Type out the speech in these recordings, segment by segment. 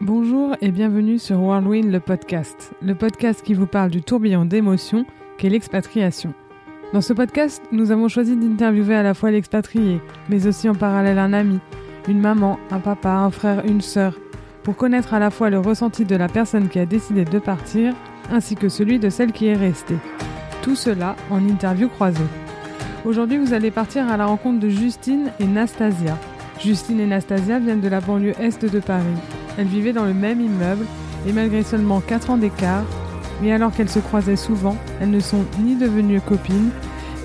Bonjour et bienvenue sur Whirlwind le podcast, le podcast qui vous parle du tourbillon d'émotions qu'est l'expatriation. Dans ce podcast, nous avons choisi d'interviewer à la fois l'expatrié, mais aussi en parallèle un ami, une maman, un papa, un frère, une sœur, pour connaître à la fois le ressenti de la personne qui a décidé de partir, ainsi que celui de celle qui est restée. Tout cela en interview croisée. Aujourd'hui, vous allez partir à la rencontre de Justine et Nastasia. Justine et Nastasia viennent de la banlieue est de Paris. Elles vivaient dans le même immeuble et malgré seulement 4 ans d'écart, mais alors qu'elles se croisaient souvent, elles ne sont ni devenues copines,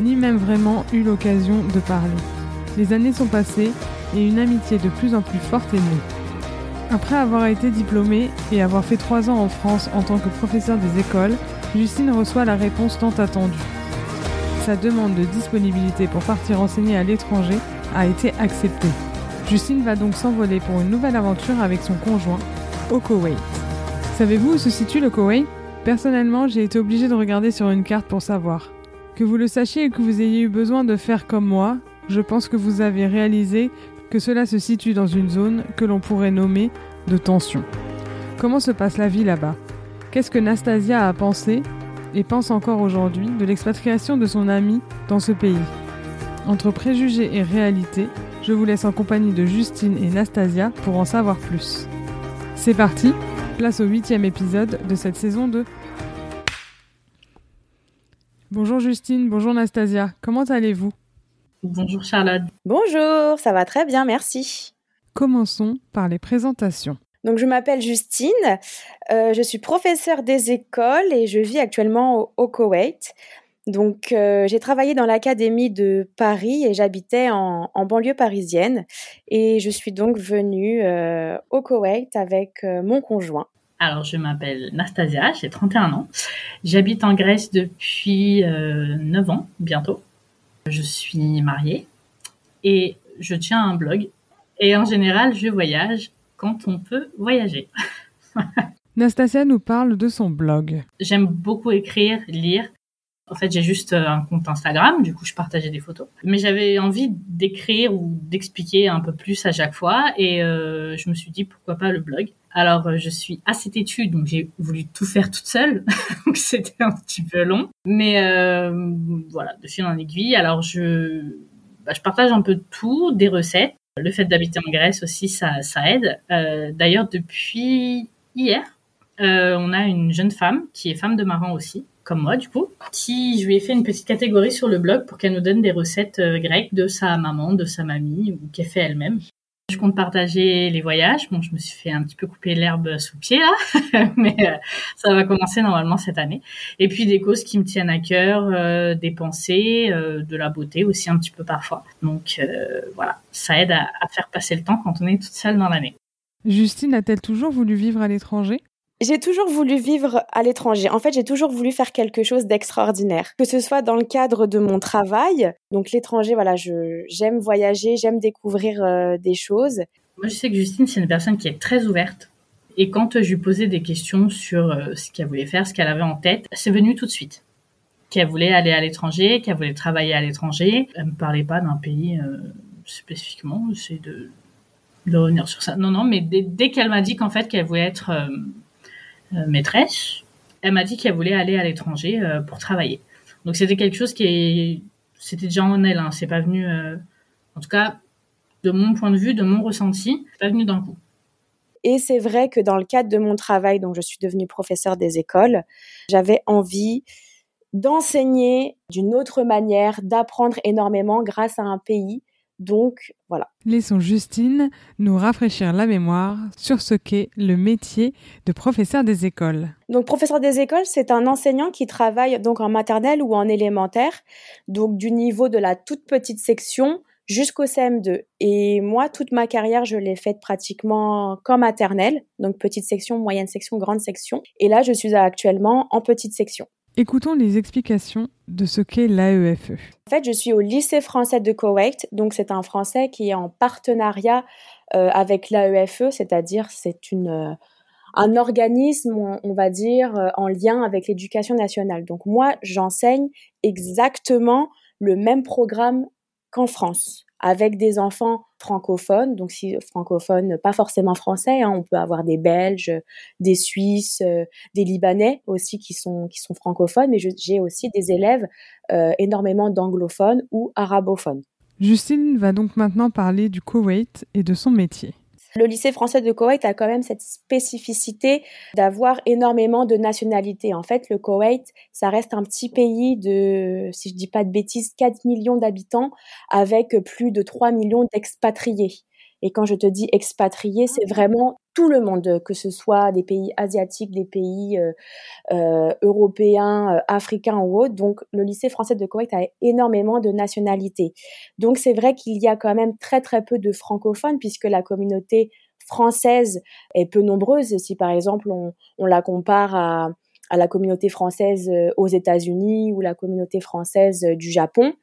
ni même vraiment eu l'occasion de parler. Les années sont passées et une amitié de plus en plus forte est née. Après avoir été diplômée et avoir fait 3 ans en France en tant que professeur des écoles, Justine reçoit la réponse tant attendue. Sa demande de disponibilité pour partir enseigner à l'étranger a été acceptée. Justine va donc s'envoler pour une nouvelle aventure avec son conjoint au Koweït. Savez-vous où se situe le Koweït? Personnellement, j'ai été obligée de regarder sur une carte pour savoir. Que vous le sachiez et que vous ayez eu besoin de faire comme moi, je pense que vous avez réalisé que cela se situe dans une zone que l'on pourrait nommer de tension. Comment se passe la vie là-bas? Qu'est-ce que Nastasia a pensé et pense encore aujourd'hui de l'expatriation de son ami dans ce pays? Entre préjugés et réalité, je vous laisse en compagnie de Justine et Nastasia pour en savoir plus. C'est parti, place au huitième épisode de cette saison 2. Bonjour Justine, bonjour Nastasia, comment allez-vous? Bonjour Charlotte. Bonjour, ça va très bien, merci. Commençons par les présentations. Donc je m'appelle Justine, euh, je suis professeure des écoles et je vis actuellement au, au Koweït. Donc, euh, j'ai travaillé dans l'académie de Paris et j'habitais en, en, banlieue parisienne. Et je suis donc venue euh, au Koweït avec euh, mon conjoint. Alors, je m'appelle Nastasia, j'ai 31 ans. J'habite en Grèce depuis 9 ans, bientôt. Je suis mariée et je tiens un blog. Et en général, je voyage quand on peut voyager. Nastasia nous parle de son blog. J'aime beaucoup écrire, lire. En fait, j'ai juste un compte Instagram, du coup, je partageais des photos. Mais j'avais envie d'écrire ou d'expliquer un peu plus à chaque fois, et euh, je me suis dit pourquoi pas le blog. Alors, euh, je suis assez têtue, donc j'ai voulu tout faire toute seule, donc c'était un petit peu long. Mais euh, voilà, de fil en aiguille. Alors, je, bah, je partage un peu tout, des recettes. Le fait d'habiter en Grèce aussi, ça, aide. Euh, D'ailleurs, depuis hier, euh, on a une jeune femme qui est femme de marin aussi, comme moi du coup, qui je lui ai fait une petite catégorie sur le blog pour qu'elle nous donne des recettes euh, grecques de sa maman, de sa mamie ou qu'elle fait elle-même. Je compte partager les voyages. Bon, je me suis fait un petit peu couper l'herbe sous pied là, mais euh, ça va commencer normalement cette année. Et puis des causes qui me tiennent à cœur, euh, des pensées, de la beauté aussi un petit peu parfois. Donc voilà, ça aide à, à faire passer le temps quand on est toute seule dans l'année. Justine a-t-elle toujours voulu vivre à l'étranger? J'ai toujours voulu vivre à l'étranger. En fait, j'ai toujours voulu faire quelque chose d'extraordinaire, que ce soit dans le cadre de mon travail. Donc l'étranger, voilà, j'aime voyager, j'aime découvrir euh, des choses. Moi, je sais que Justine, c'est une personne qui est très ouverte. Et quand je lui posais des questions sur euh, ce qu'elle voulait faire, ce qu'elle avait en tête, c'est venu tout de suite. Qu'elle voulait aller à l'étranger, qu'elle voulait travailler à l'étranger. Elle me parlait pas d'un pays euh, spécifiquement. C'est de revenir sur ça. Non, non, mais dès, dès qu'elle m'a dit qu'en fait qu'elle voulait être maîtresse, elle m'a dit qu'elle voulait aller à l'étranger euh, pour travailler. Donc c'était quelque chose qui est, c'était déjà en elle. Hein. C'est pas venu, euh, en tout cas, de mon point de vue, de mon ressenti, c'est pas venu d'un coup. Et c'est vrai que dans le cadre de mon travail, donc je suis devenue professeure des écoles, j'avais envie d'enseigner d'une autre manière, d'apprendre énormément grâce à un pays donc voilà. Laissons Justine nous rafraîchir la mémoire sur ce qu'est le métier de professeur des écoles. Donc professeur des écoles, c'est un enseignant qui travaille donc en maternelle ou en élémentaire, donc du niveau de la toute petite section jusqu'au CM2. Et moi, toute ma carrière, je l'ai faite pratiquement qu'en maternelle, donc petite section, moyenne section, grande section. Et là, je suis actuellement en petite section. Écoutons les explications de ce qu'est l'AEFE. En fait, je suis au lycée français de Koweït, donc c'est un français qui est en partenariat euh, avec l'AEFE, c'est-à-dire c'est euh, un organisme, on, on va dire, euh, en lien avec l'éducation nationale. Donc moi, j'enseigne exactement le même programme qu'en France, avec des enfants francophones, donc si francophones, pas forcément français, hein, on peut avoir des Belges, des Suisses, euh, des Libanais aussi qui sont qui sont francophones, mais j'ai aussi des élèves euh, énormément d'anglophones ou arabophones. Justine va donc maintenant parler du Koweït et de son métier. Le lycée français de Koweït a quand même cette spécificité d'avoir énormément de nationalités. En fait, le Koweït, ça reste un petit pays de, si je dis pas de bêtises, 4 millions d'habitants avec plus de 3 millions d'expatriés. Et quand je te dis expatriés, c'est vraiment tout le monde, que ce soit des pays asiatiques, des pays euh, euh, européens, euh, africains ou autres. Donc, le lycée français de Koweït a énormément de nationalités. Donc, c'est vrai qu'il y a quand même très très peu de francophones puisque la communauté française est peu nombreuse. Si par exemple on, on la compare à, à la communauté française aux États-Unis ou la communauté française du Japon.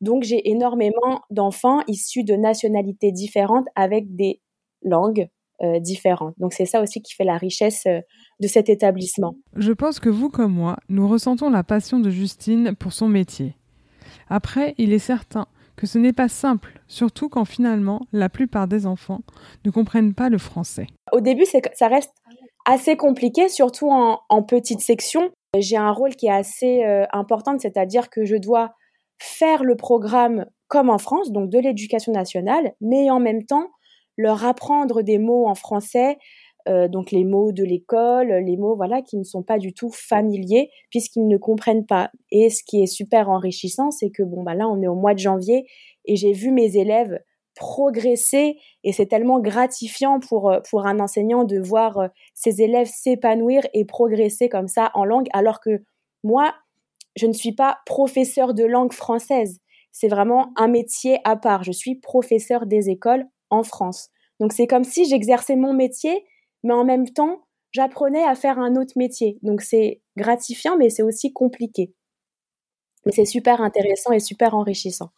Donc j'ai énormément d'enfants issus de nationalités différentes avec des langues euh, différentes. Donc c'est ça aussi qui fait la richesse euh, de cet établissement. Je pense que vous comme moi, nous ressentons la passion de Justine pour son métier. Après, il est certain que ce n'est pas simple, surtout quand finalement la plupart des enfants ne comprennent pas le français. Au début, ça reste assez compliqué, surtout en, petite section. J'ai un rôle qui est assez euh, important, c'est-à-dire que je dois faire le programme comme en France, donc de l'éducation nationale, mais en même temps leur apprendre des mots en français, euh, donc les mots de l'école, les mots voilà qui ne sont pas du tout familiers puisqu'ils ne comprennent pas. Et ce qui est super enrichissant, c'est que bon bah là on est au mois de janvier et j'ai vu mes élèves progresser et c'est tellement gratifiant pour euh, pour un enseignant de voir euh, ses élèves s'épanouir et progresser comme ça en langue alors que moi je ne suis pas professeur de langue française. C'est vraiment un métier à part. Je suis professeur des écoles en France. Donc c'est comme si j'exerçais mon métier, mais en même temps, j'apprenais à faire un autre métier. Donc c'est gratifiant, mais c'est aussi compliqué. Mais c'est super intéressant et super enrichissant.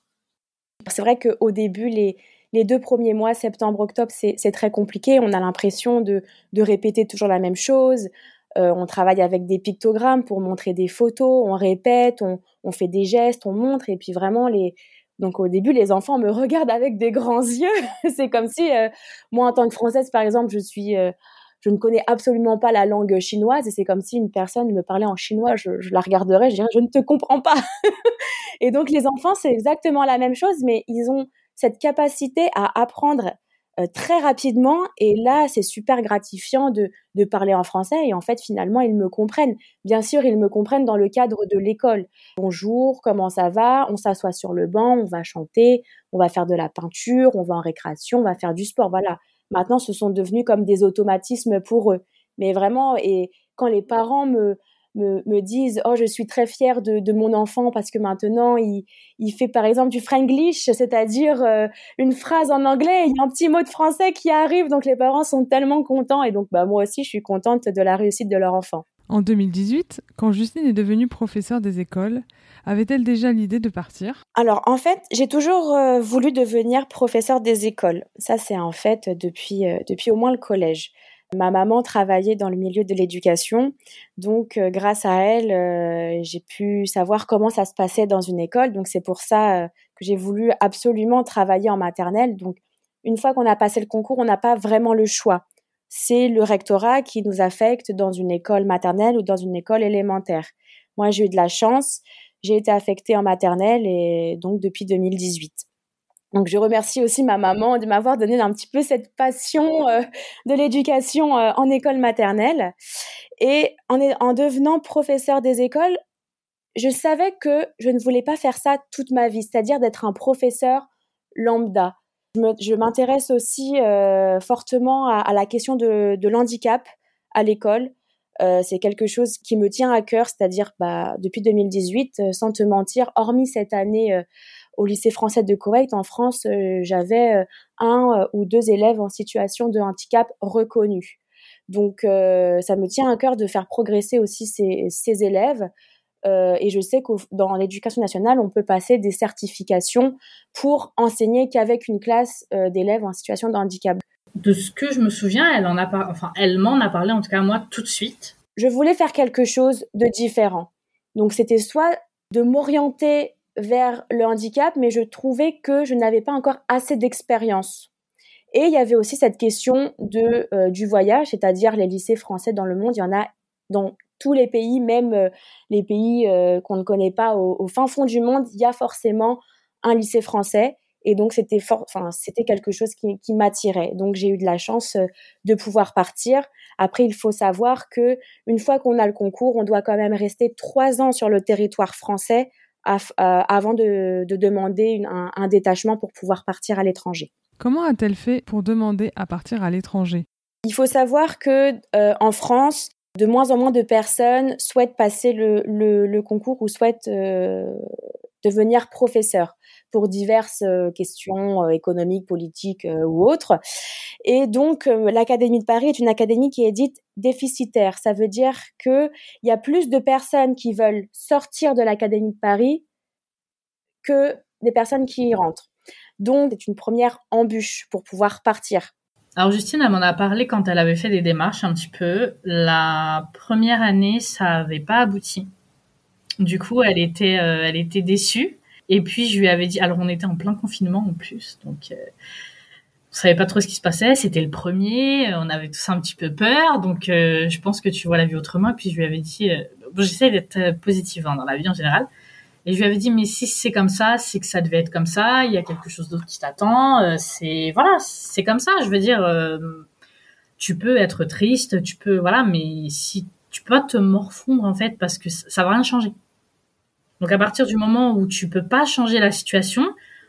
C'est vrai qu'au début, les, les deux premiers mois, septembre, octobre, c'est très compliqué. On a l'impression de, de, répéter toujours la même chose. Euh, on travaille avec des pictogrammes pour montrer des photos, on répète, on, on fait des gestes, on montre. Et puis vraiment, les, donc au début, les enfants me regardent avec des grands yeux. c'est comme si euh, moi, en tant que française, par exemple, je suis, euh, je ne connais absolument pas la langue chinoise et c'est comme si une personne me parlait en chinois, je, la regarderais, je dirais je ne te comprends pas. et donc les enfants, c'est exactement la même chose, mais ils ont cette capacité à apprendre euh, très rapidement. Et là, c'est super gratifiant de, de parler en français. Et en fait, finalement, ils me comprennent. Bien sûr, ils me comprennent dans le cadre de l'école. Bonjour, comment ça va? On s'assoit sur le banc, on va chanter, on va faire de la peinture, on va en récréation, on va faire du sport. Voilà. Maintenant, ce sont devenus comme des automatismes pour eux. Mais vraiment, et quand les parents me, me, disent oh je suis très fière de, mon enfant parce que maintenant il, il fait par exemple du franglish c'est-à-dire euh, une phrase en anglais il y a un petit mot de français qui arrive donc les parents sont tellement contents et donc bah moi aussi je suis contente de la réussite de leur enfant. En 2018, quand Justine est devenue professeure des écoles, avait-elle déjà l'idée de partir? Alors en fait, j'ai toujours euh, voulu devenir professeur des écoles. Ça c'est en fait depuis euh, depuis au moins le collège. Ma maman travaillait dans le milieu de l'éducation, donc euh, grâce à elle, euh, j'ai pu savoir comment ça se passait dans une école. Donc c'est pour ça euh, que j'ai voulu absolument travailler en maternelle. Donc une fois qu'on a passé le concours, on n'a pas vraiment le choix. C'est le rectorat qui nous affecte dans une école maternelle ou dans une école élémentaire. Moi, j'ai eu de la chance, j'ai été affectée en maternelle et donc depuis 2018. Donc je remercie aussi ma maman de m'avoir donné un petit peu cette passion euh, de l'éducation euh, en école maternelle. Et en, en devenant professeur des écoles, je savais que je ne voulais pas faire ça toute ma vie, c'est-à-dire d'être un professeur lambda. Je m'intéresse aussi euh, fortement à, la question de, l'handicap à l'école. c'est quelque chose qui me tient à cœur, c'est-à-dire bah, depuis 2018, sans te mentir, hormis cette année au lycée français de Koweït, en France, euh, j'avais euh, un euh, ou deux élèves en situation de handicap reconnus. Donc, ça me tient à cœur de faire progresser aussi ces, ces élèves. et je sais que dans l'éducation nationale, on peut passer des certifications pour enseigner qu'avec une classe d'élèves en situation de handicap. De ce que je me souviens, elle en a enfin, elle m'en a parlé en tout cas moi tout de suite. Je voulais faire quelque chose de différent. Donc c'était soit de m'orienter vers le handicap, mais je trouvais que je n'avais pas encore assez d'expérience. Et il y avait aussi cette question de, euh, du voyage, c'est-à-dire les lycées français dans le monde, il y en a dans tous les pays, même euh, les pays euh, qu'on ne connaît pas au, fin fond du monde, il y a forcément un lycée français. Et donc c'était c'était quelque chose qui, qui m'attirait. Donc j'ai eu de la chance de pouvoir partir. Après il faut savoir que une fois qu'on a le concours, on doit quand même rester trois ans sur le territoire français avant de, de demander un, un détachement pour pouvoir partir à l'étranger. Comment a-t-elle fait pour demander à partir à l'étranger? Il faut savoir que euh, en France, de moins en moins de personnes souhaitent passer le, le, concours ou souhaitent euh, devenir professeur pour diverses euh, questions économiques, politiques ou autres. Et donc, l'Académie de Paris est une académie qui est dite déficitaire. Ça veut dire qu'il y a plus de personnes qui veulent sortir de l'Académie de Paris que des personnes qui y rentrent. Donc, c'est une première embûche pour pouvoir partir. Alors Justine, elle m'en a parlé quand elle avait fait des démarches un petit peu. La première année, ça n'avait pas abouti. Du coup, elle était, euh, elle était déçue. Et puis je lui avais dit, alors on était en plein confinement en plus, donc euh, on savait pas trop ce qui se passait. C'était le premier, on avait tous un petit peu peur, donc euh, je pense que tu vois la vie autrement. Et puis je lui avais dit, j'essaie d'être positive hein, dans la vie en général. Et je lui avais dit, mais si c'est comme ça, c'est que ça devait être comme ça. Il y a quelque chose d'autre qui t'attend. Euh, c'est voilà, c'est comme ça. Je veux dire, euh, tu peux être triste, tu peux voilà, mais si tu peux pas te morfondre en fait parce que ça, va rien changer. Donc à partir du moment où tu peux pas changer la situation,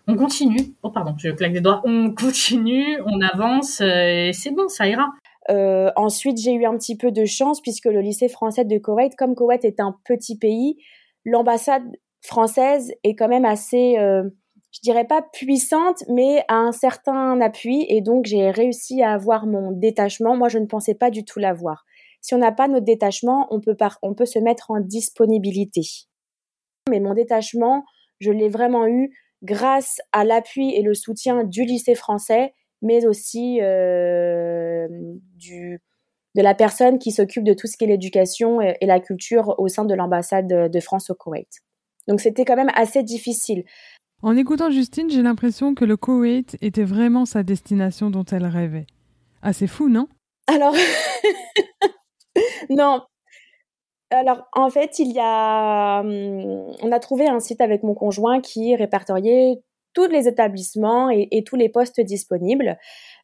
on continue. Oh pardon, je claque des doigts. On continue, on avance euh, et c'est bon, ça ira. Euh, ensuite, j'ai eu un petit peu de chance puisque le lycée français de Koweït, comme Koweït est un petit pays, l'ambassade française est quand même assez, euh, je dirais pas puissante, mais a un certain appui. Et donc, j'ai réussi à avoir mon détachement. Moi, je ne pensais pas du tout l'avoir. Si on n'a pas notre détachement, on peut, on peut se mettre en disponibilité. Mais mon détachement, je l'ai vraiment eu grâce à l'appui et le soutien du lycée français, mais aussi euh, du, de la personne qui s'occupe de tout ce qui est l'éducation et, la culture au sein de l'ambassade de France au Koweït. Donc c'était quand même assez difficile. En écoutant Justine, j'ai l'impression que le Koweït était vraiment sa destination dont elle rêvait. Assez fou, non? Alors, non. Alors, en fait, il y a, hum, on a trouvé un site avec mon conjoint qui répertoriait tous les établissements et, tous les postes disponibles.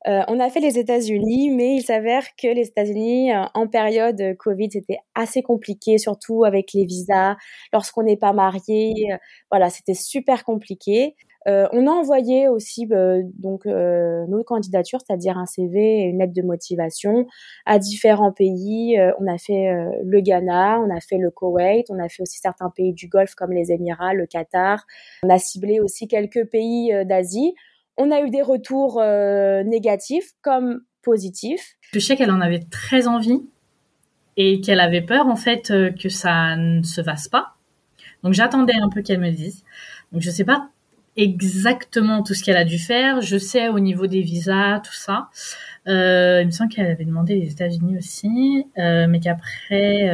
Euh, on a fait les États-Unis, mais il s'avère que les États-Unis, euh, en période Covid, c'était assez compliqué, surtout avec les visas, lorsqu'on n'est pas marié. Euh, voilà, c'était super compliqué. Euh, on a envoyé aussi donc nos candidatures, c'est-à-dire un CV et une lettre de motivation à différents pays. on a fait le Ghana, on a fait le Koweït, on a fait aussi certains pays du Golfe comme les Émirats, le Qatar. On a ciblé aussi quelques pays d'Asie. On a eu des retours euh, négatifs comme positifs. Je sais qu'elle en avait très envie et qu'elle avait peur en fait euh, que ça ne se fasse pas. Donc j'attendais un peu qu'elle me dise. Donc je sais pas exactement tout ce qu'elle a dû faire. Je sais au niveau des visas, tout ça. Euh, il me semble qu'elle avait demandé les États-Unis aussi, mais qu'après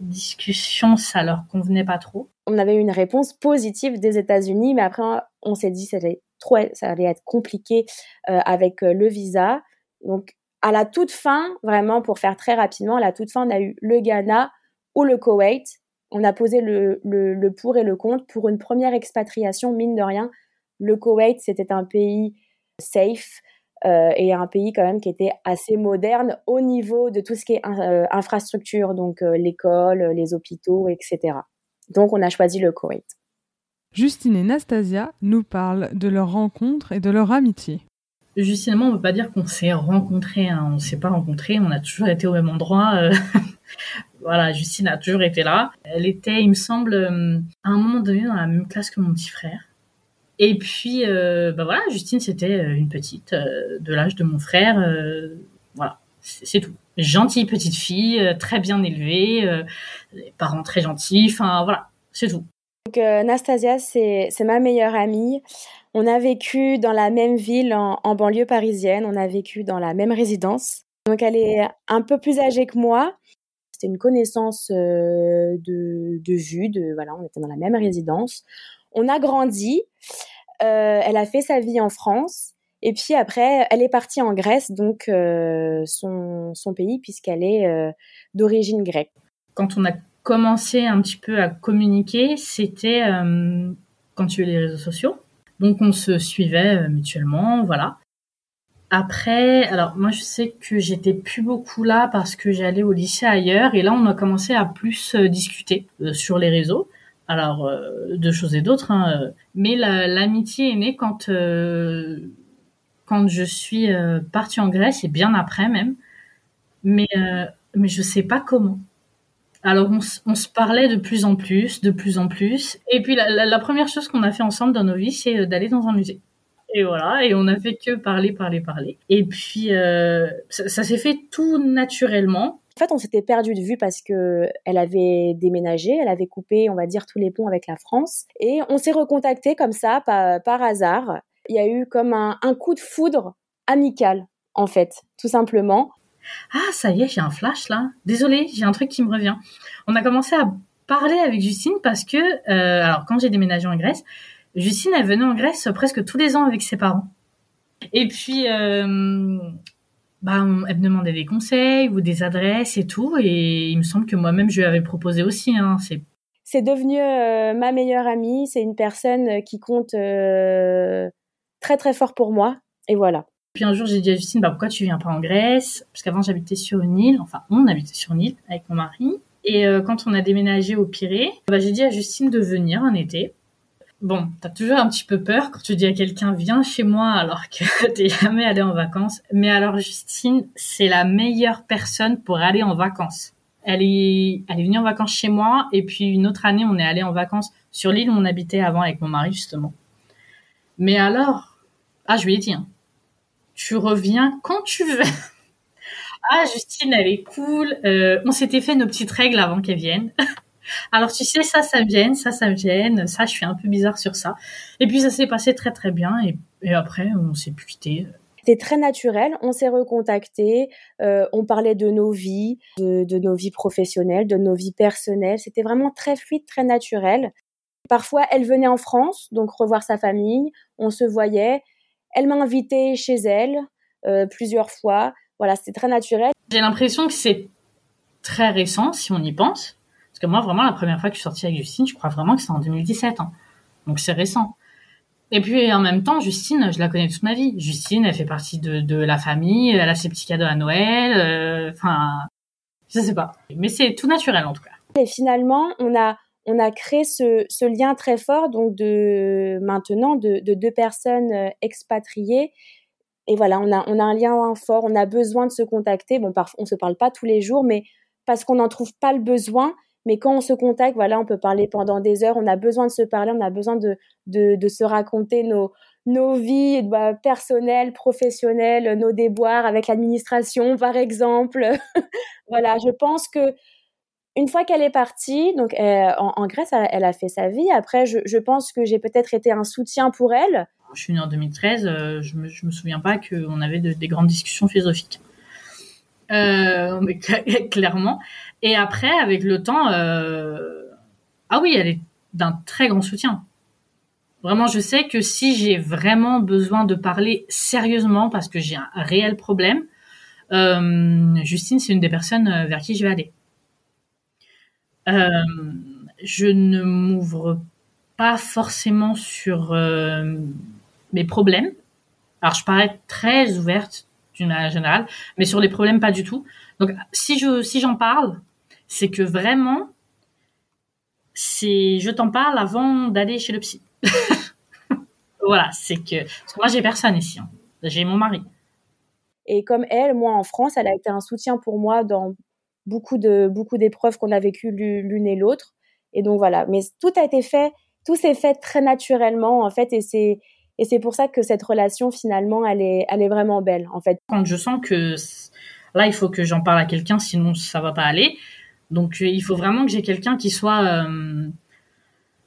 discussion, ça leur convenait pas trop. On avait eu une réponse positive des États-Unis, mais après on s'est dit c'était trop, ça allait être compliqué euh, avec euh, le visa. Donc, à la toute fin, vraiment pour faire très rapidement, à la toute fin, on a eu le Ghana ou le Koweït. On a posé le, le, pour et le contre pour une première expatriation, mine de rien. Le Koweït, c'était un pays safe euh, et un pays quand même qui était assez moderne au niveau de tout ce qui est infrastructure, donc l'école, les hôpitaux, etc. Donc on a choisi le Koweït. Justine et Nastasia nous parlent de leur rencontre et de leur amitié. Moi, on ne peut pas dire qu'on s'est rencontrés, hein. on ne s'est pas rencontrés, on a toujours été au même endroit. Euh. voilà, Justine a toujours été là. Elle était, il me semble, euh, à un moment donné dans la même classe que mon petit frère. Et puis, euh, bah voilà, Justine, c'était une petite de l'âge de mon frère. voilà, c'est tout. Gentille petite fille, très bien élevée, parents très gentils, enfin voilà, c'est tout. Donc, euh, Nastasia, c'est ma meilleure amie. On a vécu dans la même ville en, banlieue parisienne. On a vécu dans la même résidence. Donc, elle est un peu plus âgée que moi. C'était une connaissance euh, de, vue. De, voilà, on était dans la même résidence. On a grandi. elle a fait sa vie en France. Et puis après, elle est partie en Grèce, donc son, son, pays, puisqu'elle est d'origine grecque. Quand on a commencé un petit peu à communiquer, c'était quand tu as les réseaux sociaux. Donc on se suivait mutuellement, voilà. Après, alors moi je sais que j'étais plus beaucoup là parce que j'allais au lycée ailleurs et là on a commencé à plus euh, discuter euh, sur les réseaux. Alors euh, de choses et d'autres, hein, mais l'amitié est née quand quand je suis partie en Grèce et bien après même. Mais mais je sais pas comment. Alors on, on, se parlait de plus en plus, de plus en plus. Et puis la, la première chose qu'on a fait ensemble dans nos vies, c'est d'aller dans un musée. Et voilà, et on a fait que parler, parler, parler. Et puis euh, ça, s'est fait tout naturellement. En fait, on s'était perdu de vue parce que elle avait déménagé, elle avait coupé, on va dire, tous les ponts avec la France, et on s'est recontacté comme ça par, par, hasard. Il y a eu comme un, un coup de foudre amical, en fait, tout simplement. Ah, ça y est, j'ai un flash là. Désolée, j'ai un truc qui me revient. On a commencé à parler avec Justine parce que, euh, alors quand j'ai déménagé en Grèce, Justine, elle venait en Grèce presque tous les ans avec ses parents. Et puis, euh, bah, elle me demandait des conseils ou des adresses et tout. Et il me semble que moi-même, je lui avais proposé aussi. Hein, c'est c'est devenu euh, ma meilleure amie. C'est une personne qui compte euh, très très fort pour moi. Et voilà. Puis un jour, j'ai dit à Justine, bah, pourquoi tu viens pas en Grèce? Parce qu'avant, j'habitais sur une île. Enfin, on habitait sur une île avec mon mari. Et quand on a déménagé au Pirée, bah, j'ai dit à Justine de venir un été. Bon, t'as toujours un petit peu peur quand tu dis à quelqu'un viens chez moi alors que t'es jamais allé en vacances. Mais alors Justine, c'est la meilleure personne pour aller en vacances. Elle est, elle est venue en vacances chez moi et puis une autre année on est allé en vacances sur l'île où on habitait avant avec mon mari justement. Mais alors, ah je lui ai dit, hein, tu reviens quand tu veux. ah Justine, elle est cool. Euh, on s'était fait nos petites règles avant qu'elle vienne. Alors tu sais, ça, ça me gêne, ça, ça me gêne, ça, je suis un peu bizarre sur ça. Et puis ça s'est passé très très bien et, après, on s'est plus quitté. C'était très naturel, on s'est recontacté, euh, on parlait de nos vies, de, nos vies professionnelles, de nos vies personnelles. C'était vraiment très fluide, très naturel. Parfois, elle venait en France, donc revoir sa famille, on se voyait. Elle m'a invité chez elle euh, plusieurs fois. Voilà, c'était très naturel. J'ai l'impression que c'est très récent, si on y pense. Que moi, vraiment, la première fois que je suis sortie avec Justine, je crois vraiment que c'est en 2017. Hein. Donc c'est récent. Et puis en même temps, Justine, je la connais toute ma vie. Justine, elle fait partie de, de la famille, elle a ses petits cadeaux à Noël. Euh, enfin, je sais pas. Mais c'est tout naturel en tout cas. Et finalement, on a on a créé ce, ce lien très fort donc de maintenant de, de deux personnes euh, expatriées. Et voilà, on a on a un lien fort. On a besoin de se contacter. Bon, parfois on se parle pas tous les jours, mais parce qu'on n'en trouve pas le besoin, mais quand on se contacte, voilà, on peut parler pendant des heures. On a besoin de se parler, on a besoin de, de, se raconter nos, nos vies bah, personnelles, professionnelles, nos déboires avec l'administration, par exemple. voilà, je pense que une fois qu'elle est partie, donc euh, en, Grèce, elle, a fait sa vie. Après, je, je pense que j'ai peut-être été un soutien pour elle. Je suis née en 2013. Euh, je me, me souviens pas qu'on avait des grandes discussions philosophiques. Euh, mais clairement. Et après, avec le temps, euh... ah oui, elle est d'un très grand soutien. Vraiment, je sais que si j'ai vraiment besoin de parler sérieusement parce que j'ai un réel problème, euh, Justine, c'est une des personnes euh, vers qui je vais aller. Je ne m'ouvre pas forcément sur mes problèmes. Alors, je parais très ouverte d'une manière générale, mais sur les problèmes, pas du tout. Donc, si je si j'en parle, c'est que vraiment, c'est, je t'en parle avant d'aller chez le psy. voilà, c'est que, parce que moi j'ai personne ici, hein. j'ai mon mari. Et comme elle, moi en France, elle a été un soutien pour moi dans beaucoup de beaucoup d'épreuves qu'on a vécues l'une et l'autre. Et donc voilà, mais tout a été fait, tout s'est fait très naturellement en fait, et c'est et c'est pour ça que cette relation finalement, elle est elle est vraiment belle en fait. Quand je sens que là, il faut que j'en parle à quelqu'un, sinon ça va pas aller. Donc euh, il faut vraiment que j'ai quelqu'un qui soit euh,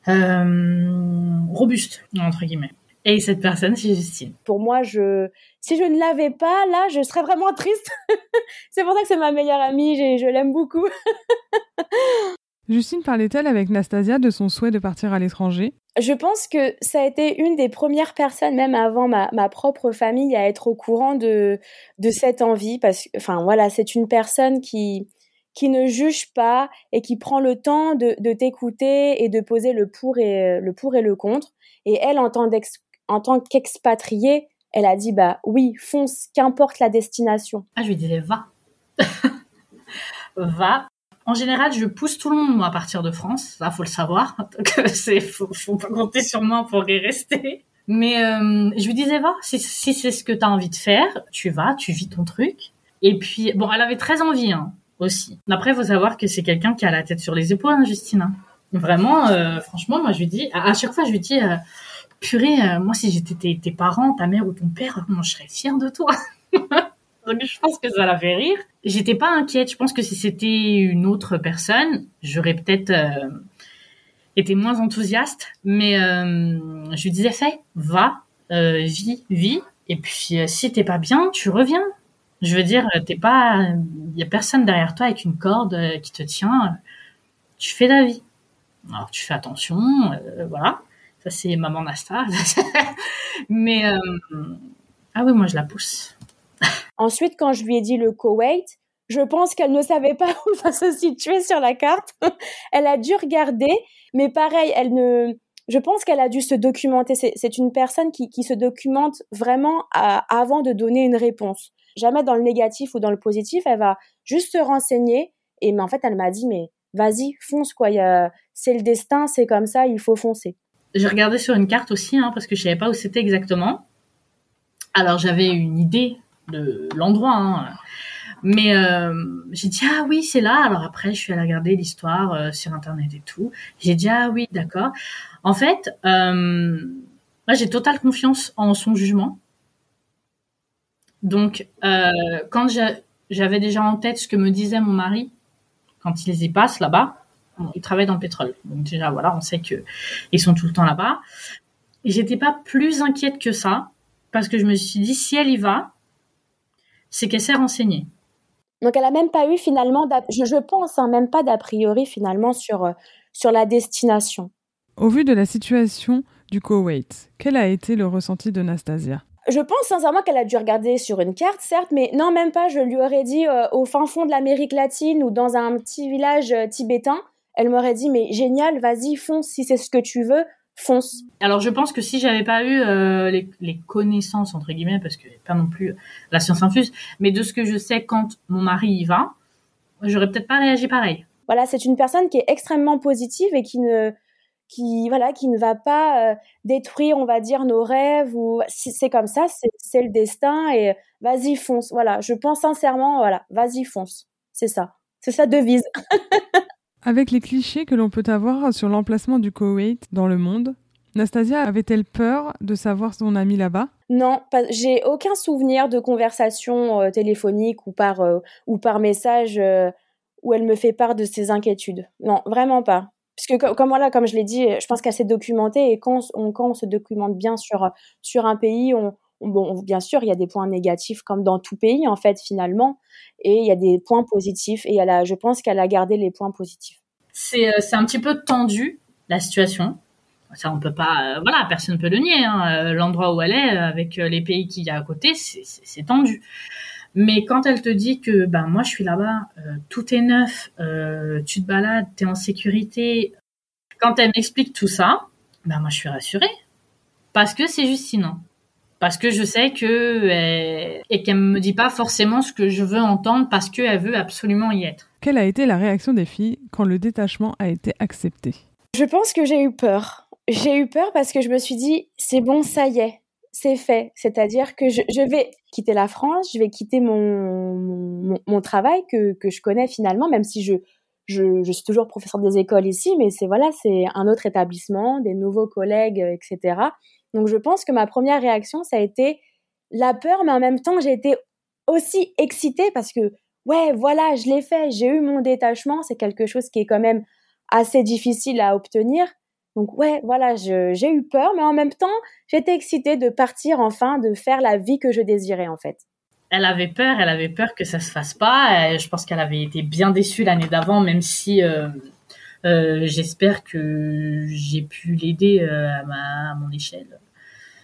euh, robuste entre guillemets. Et cette personne, c'est Justine. Pour moi, je, si je ne l'avais pas, là, je serais vraiment triste. c'est pour ça que c'est ma meilleure amie. Je, je l'aime beaucoup. Justine parlait-elle avec Nastasia de son souhait de partir à l'étranger? Je pense que ça a été une des premières personnes, même avant ma, ma propre famille, à être au courant de, de cette envie. Parce que, enfin voilà, c'est une personne qui, qui ne juge pas et qui prend le temps de, t'écouter et de poser le pour et le pour et le contre. Et elle, en tant, qu'expatriée, elle a dit bah oui, fonce, qu'importe la destination. Ah, je lui disais va, va. En général, je pousse tout le monde moi à partir de France. Ça, faut le savoir. C'est faut, faut pas compter sur moi pour y rester. Mais euh, je lui disais va, si, si c'est ce que tu as envie de faire, tu vas, tu vis ton truc. Et puis bon, elle avait très envie hein, aussi. Après, faut savoir que c'est quelqu'un qui a la tête sur les épaules, hein, Justine. Hein. Vraiment, euh, franchement, moi je lui dis, à, chaque fois je lui dis, euh, purée, euh, moi si j'étais tes, parents, ta mère ou ton père, moi je serais fière de toi. Donc je pense que ça la fait rire. J'étais pas inquiète. Je pense que si c'était une autre personne, j'aurais peut-être été moins enthousiaste. Mais je lui disais, fais, va, vis, vis. Et puis si t'es pas bien, tu reviens. Je veux dire, t'es pas, il y a personne derrière toi avec une corde qui te tient. Tu fais la vie. Alors tu fais attention, euh, voilà. Ça c'est maman Nasta. Mais euh, ah oui, moi je la pousse. Ensuite, quand je lui ai dit le Koweït, je pense qu'elle ne savait pas où ça se situait sur la carte. elle a dû regarder, mais pareil, elle ne. Je pense qu'elle a dû se documenter. C'est une personne qui, qui, se documente vraiment avant de donner une réponse. Jamais dans le négatif ou dans le positif. Elle va juste se renseigner. Et mais en fait, elle m'a dit, mais vas-y, fonce quoi. C'est le destin, c'est comme ça, il faut foncer. J'ai regardé sur une carte aussi, hein, parce que je savais pas où c'était exactement. Alors j'avais une idée de l'endroit, hein. mais euh, j'ai dit ah oui c'est là. Alors après je suis allée regarder l'histoire euh, sur internet et tout. J'ai dit ah oui d'accord. En fait, euh, moi j'ai totale confiance en son jugement. Donc quand j'avais déjà en tête ce que me disait mon mari quand ils y passent là-bas, ils travaillent dans le pétrole. Donc déjà, voilà, on sait que ils sont tout le temps là-bas. Et j'étais pas plus inquiète que ça, parce que je me suis dit, si elle y va, c'est qu'elle s'est renseignée. Donc elle a même pas eu finalement, je, je pense, hein, même pas d'a priori finalement sur, euh, sur la destination. Au vu de la situation du Koweït, quel a été le ressenti de Nastasia? Je pense sincèrement qu'elle a dû regarder sur une carte, certes, mais non, même pas. Je lui aurais dit euh, au fin fond de l'Amérique latine ou dans un petit village euh, tibétain. Elle m'aurait dit, mais génial, vas-y, fonce, si c'est ce que tu veux, fonce. Alors je pense que si j'avais pas eu euh, les, connaissances, entre guillemets, parce que pas non plus la science infuse, mais de ce que je sais quand mon mari y va, j'aurais peut-être pas réagi pareil. Voilà, c'est une personne qui est extrêmement positive et qui ne qui voilà qui ne va pas euh, détruire on va dire nos rêves ou c'est comme ça c'est le destin et vas-y fonce. Voilà je pense sincèrement voilà vas-y fonce. C'est ça. C'est sa devise. Avec les clichés que l'on peut avoir sur l'emplacement du Koweït dans le monde Nastasia avait-elle peur de savoir son ami là-bas? Non, j'ai aucun souvenir de conversation euh, téléphonique ou par euh, ou par message où elle me fait part de ses inquiétudes. Non, vraiment pas puisque comme voilà, comme je l'ai dit, je pense qu'elle s'est documentée et quand on, se documente bien sur sur un pays, on, bon, bien sûr, il y a des points négatifs comme dans tout pays en fait finalement, et il y a des points positifs et elle a, je pense qu'elle a gardé les points positifs. C'est euh, un petit peu tendu la situation. Ça, on peut pas, euh, voilà, personne ne peut le nier. Hein. Euh, l'endroit où elle est, avec les pays qu'il y a à côté, c'est tendu. Mais quand elle te dit que ben moi je suis là-bas, euh, tout est neuf, euh, tu te balades, tu es en sécurité, quand elle m'explique tout ça, ben moi je suis rassurée parce que c'est Justinant. Parce que je sais que et qu'elle me dit pas forcément ce que je veux entendre parce qu'elle veut absolument y être. Quelle a été la réaction des filles quand le détachement a été accepté? Je pense que j'ai eu peur. J'ai eu peur parce que je me suis dit c'est bon, ça y est, c'est fait. C'est-à-dire que je, vais quitter la France, je vais quitter mon, travail que, je connais finalement, même si je, je, suis toujours professeur des écoles ici, mais c'est voilà, c'est un autre établissement, des nouveaux collègues, etc. Donc je pense que ma première réaction, ça a été la peur, mais en même temps, j'ai été aussi excitée parce que, ouais, voilà, je l'ai fait, j'ai eu mon détachement, c'est quelque chose qui est quand même assez difficile à obtenir. Donc ouais, voilà, j'ai eu peur, mais en même temps, j'étais excitée de partir enfin, de faire la vie que je désirais en fait. Elle avait peur, elle avait peur que ça se fasse pas. je pense qu'elle avait été bien déçue l'année d'avant, même si euh, J'espère que j'ai pu l'aider à, ma, à mon échelle.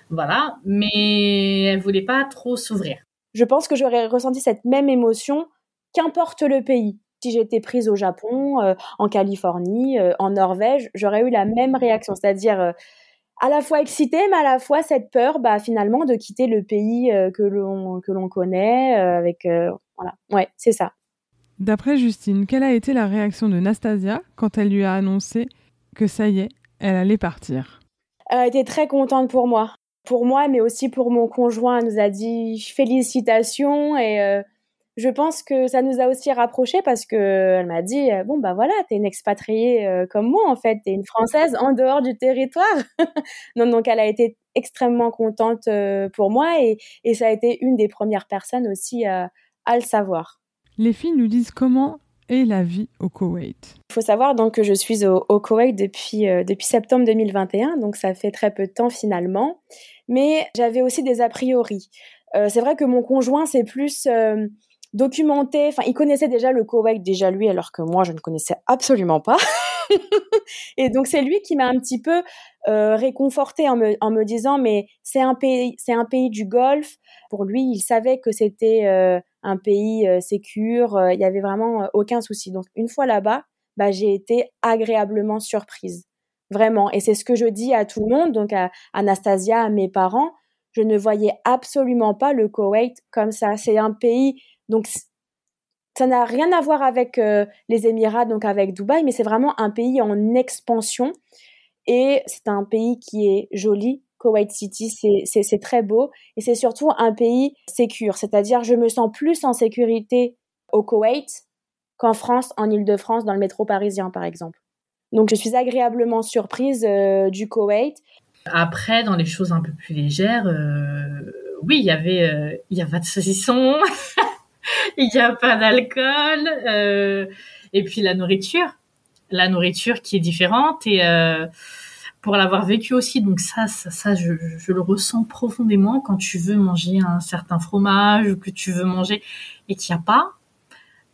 Voilà, mais elle voulait pas trop s'ouvrir. Je pense que j'aurais ressenti cette même émotion, qu'importe le pays. Si j'étais prise au Japon, en Californie, en Norvège, j'aurais eu la même réaction, c'est-à-dire à la fois excitée, mais à la fois cette peur, bah, finalement, de quitter le pays euh, que l'on que l'on connaît. Euh, avec euh, voilà, ouais, c'est ça. D'après Justine, quelle a été la réaction de Nastasia quand elle lui a annoncé que ça y est, elle allait partir? Elle a été très contente pour moi, pour moi, mais aussi pour mon conjoint. Elle nous a dit félicitations et je pense que ça nous a aussi rapprochés parce que elle m'a dit euh, bon bah voilà t'es une expatriée euh, comme moi en fait. T'es une française en dehors du territoire. Non donc elle a été extrêmement contente euh, pour moi et, et, ça a été une des premières personnes aussi à le savoir. Les filles nous disent comment est la vie au Koweït. Il faut savoir donc que je suis au, au Koweït depuis depuis septembre 2021 donc ça fait très peu de temps finalement. Mais j'avais aussi des a priori. C'est vrai que mon conjoint c'est plus documenté. Enfin, il connaissait déjà le Koweït déjà lui, alors que moi je ne connaissais absolument pas. et donc c'est lui qui m'a un petit peu euh, réconforté en me, en me disant mais c'est un pays c'est un pays du Golfe. Pour lui, il savait que c'était euh, un pays euh. Euh, il y avait vraiment aucun souci. Donc une fois là-bas, bah j'ai été agréablement surprise. Vraiment. Et c'est ce que je dis à tout le monde, donc à Anastasia, à mes parents. Je ne voyais absolument pas le Koweït comme ça. C'est un pays donc, ça n'a rien à voir avec euh, les Émirats, donc avec Dubaï, mais c'est vraiment un pays en expansion. Et c'est un pays qui est joli. Kuwait City, c'est très beau. Et c'est surtout un pays sécure. C'est-à-dire, je me sens plus en sécurité au Koweït qu'en France, en Ile-de-France, dans le métro parisien, par exemple. Donc, je suis agréablement surprise euh, du Koweït. Après, dans les choses un peu plus légères, euh, oui, il y avait, il y avait de saucisson. il n'y a pas d'alcool. Euh, et puis la nourriture, la nourriture qui est différente et euh, pour l'avoir vécu aussi, donc ça, ça, je, le ressens profondément quand tu veux manger un certain fromage ou que tu veux manger et qu'il n'y a pas,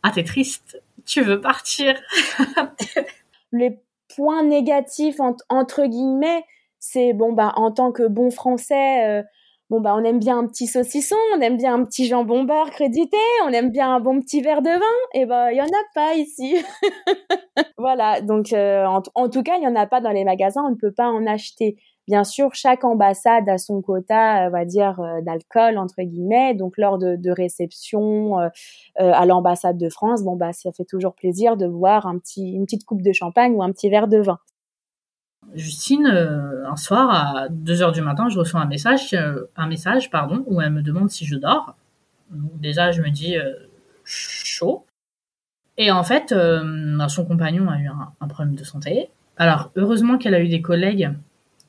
ah t'es triste, tu veux partir. Les points négatifs entre guillemets, c'est bon bah en tant que bon français. Euh, bon bah on aime bien un petit saucisson, on aime bien un petit jambon beurre crédité, on aime bien un bon petit verre de vin, et ben il y en a pas ici. voilà, donc euh, en, tout cas il y en a pas dans les magasins, on ne peut pas en acheter. Bien sûr, chaque ambassade a son quota, on va dire, euh, d'alcool entre guillemets. Donc lors de, de réception euh, à l'ambassade de France, bon bah ça fait toujours plaisir de voir un petit, une petite coupe de champagne ou un petit verre de vin. Justine, euh, un soir à 2 heures du matin, je reçois un message, euh, un message pardon, où elle me demande si je dors. déjà, je me dis euh, chaud. Et en fait, bah, son compagnon a eu un, problème de santé. Alors, heureusement qu'elle a eu des collègues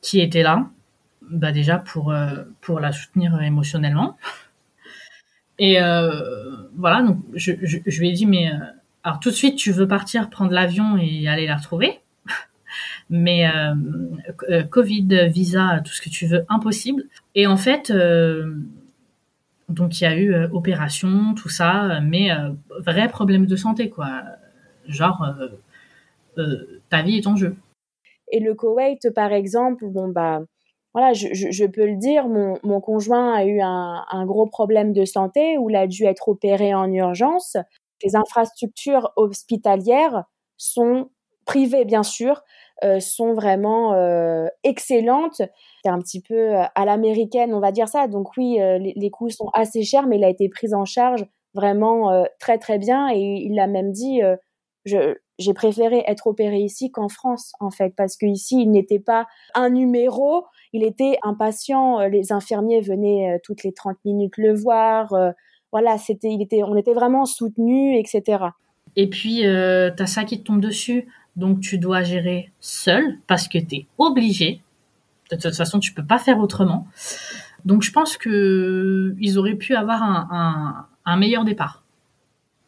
qui étaient là, bah déjà pour pour la soutenir émotionnellement. Et voilà, donc je, je, je, lui ai dit mais alors tout de suite tu veux partir prendre l'avion et aller la retrouver? Mais euh, euh, Covid, visa, tout ce que tu veux, impossible. Et en fait, euh, donc il y a eu opération, tout ça, mais vrai problème de santé, quoi. Genre, ta vie est en jeu. Et le Koweït, par exemple, bon bah voilà, je, je, peux le dire, mon, mon conjoint a eu un, un, gros problème de santé où il a dû être opéré en urgence. Les infrastructures hospitalières sont privées, bien sûr, euh, sont vraiment euh, excellentes. C'est un petit peu euh, à l'américaine, on va dire ça. Donc oui, les, coûts sont assez chers, mais il a été pris en charge vraiment très très bien. Et il l'a même dit, j'ai préféré être opéré ici qu'en France, en fait, parce qu'ici, il n'était pas un numéro, il était un patient. Les infirmiers venaient toutes les 30 minutes le voir. voilà, c'était, il était, on était vraiment soutenus, etc. Et puis, euh, tu as ça qui te tombe dessus. Donc tu dois gérer seul parce que tu es obligé. De toute façon, tu peux pas faire autrement. Donc je pense que ils auraient pu avoir un, meilleur départ.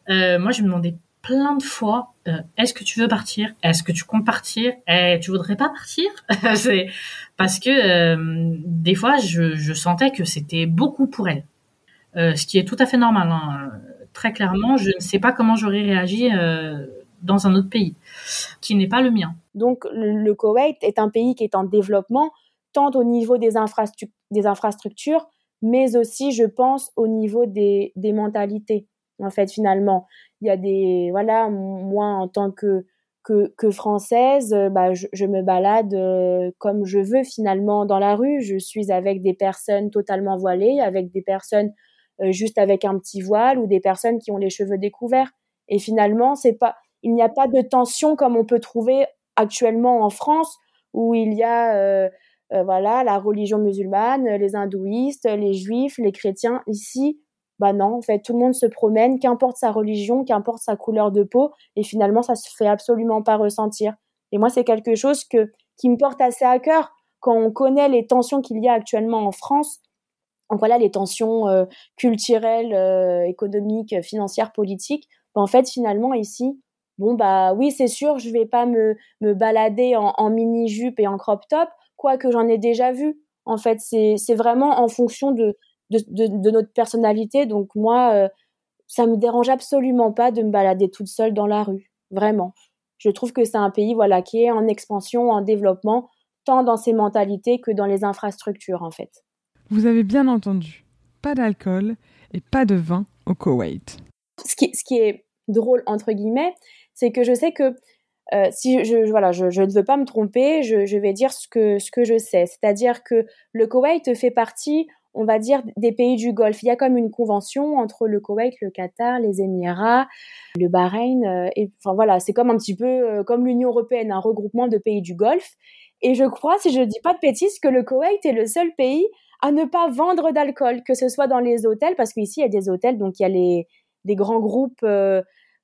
Euh, moi, je me demandais plein de fois euh, est-ce que tu veux partir? Est-ce que tu comptes partir? Eh, Tu voudrais pas partir? Parce que euh, des fois, je, je sentais que c'était beaucoup pour elle, ce qui est tout à fait normal. Hein. Très clairement, je ne sais pas comment j'aurais réagi dans un autre pays qui n'est pas le mien. Donc le, Koweït est un pays qui est en développement tant au niveau des, infrastructures, mais aussi, je pense, au niveau des, mentalités. En fait, finalement, il y a des voilà, moi en tant que française, bah, je, je me balade euh, comme je veux finalement dans la rue. Je suis avec des personnes totalement voilées, avec des personnes euh, juste avec un petit voile ou des personnes qui ont les cheveux découverts. Et finalement, c'est pas, il n'y a pas de tension comme on peut trouver actuellement en France où il y a euh, euh, voilà la religion musulmane, les hindouistes, les juifs, les chrétiens. Ici, bah non, en fait, tout le monde se promène, qu'importe sa religion, qu'importe sa couleur de peau, et finalement, ça se fait absolument pas ressentir. Et moi, c'est quelque chose que qui me porte assez à cœur quand on connaît les tensions qu'il y a actuellement en France donc voilà, les tensions euh, culturelles, euh, économiques, financières, politiques. Ben, en fait, finalement, ici, bon bah oui, c'est sûr, je vais pas me, me balader en, en mini jupe et en crop top, quoique j'en ai déjà vu. En fait, c'est vraiment en fonction de de, de, de notre personnalité. Donc moi, euh, ça me dérange absolument pas de me balader toute seule dans la rue, vraiment. Je trouve que c'est un pays voilà qui est en expansion, en développement, tant dans ses mentalités que dans les infrastructures en fait. Vous avez bien entendu, pas d'alcool et pas de vin au Koweït. Ce qui, ce qui est drôle, entre guillemets, c'est que je sais que euh, si je, voilà, je, ne veux pas me tromper, je, vais dire ce que, ce que je sais. C'est-à-dire que le Koweït fait partie, on va dire, des pays du Golfe. Il y a comme une convention entre le Koweït, le Qatar, les Émirats, le Bahreïn. Euh, enfin voilà, c'est comme un petit peu euh, comme l'Union européenne, un regroupement de pays du Golfe. Et je crois, si je ne dis pas de bêtises, que le Koweït est le seul pays à ne pas vendre d'alcool, que ce soit dans les hôtels, parce qu'ici il y a des hôtels, donc il y a les des grands groupes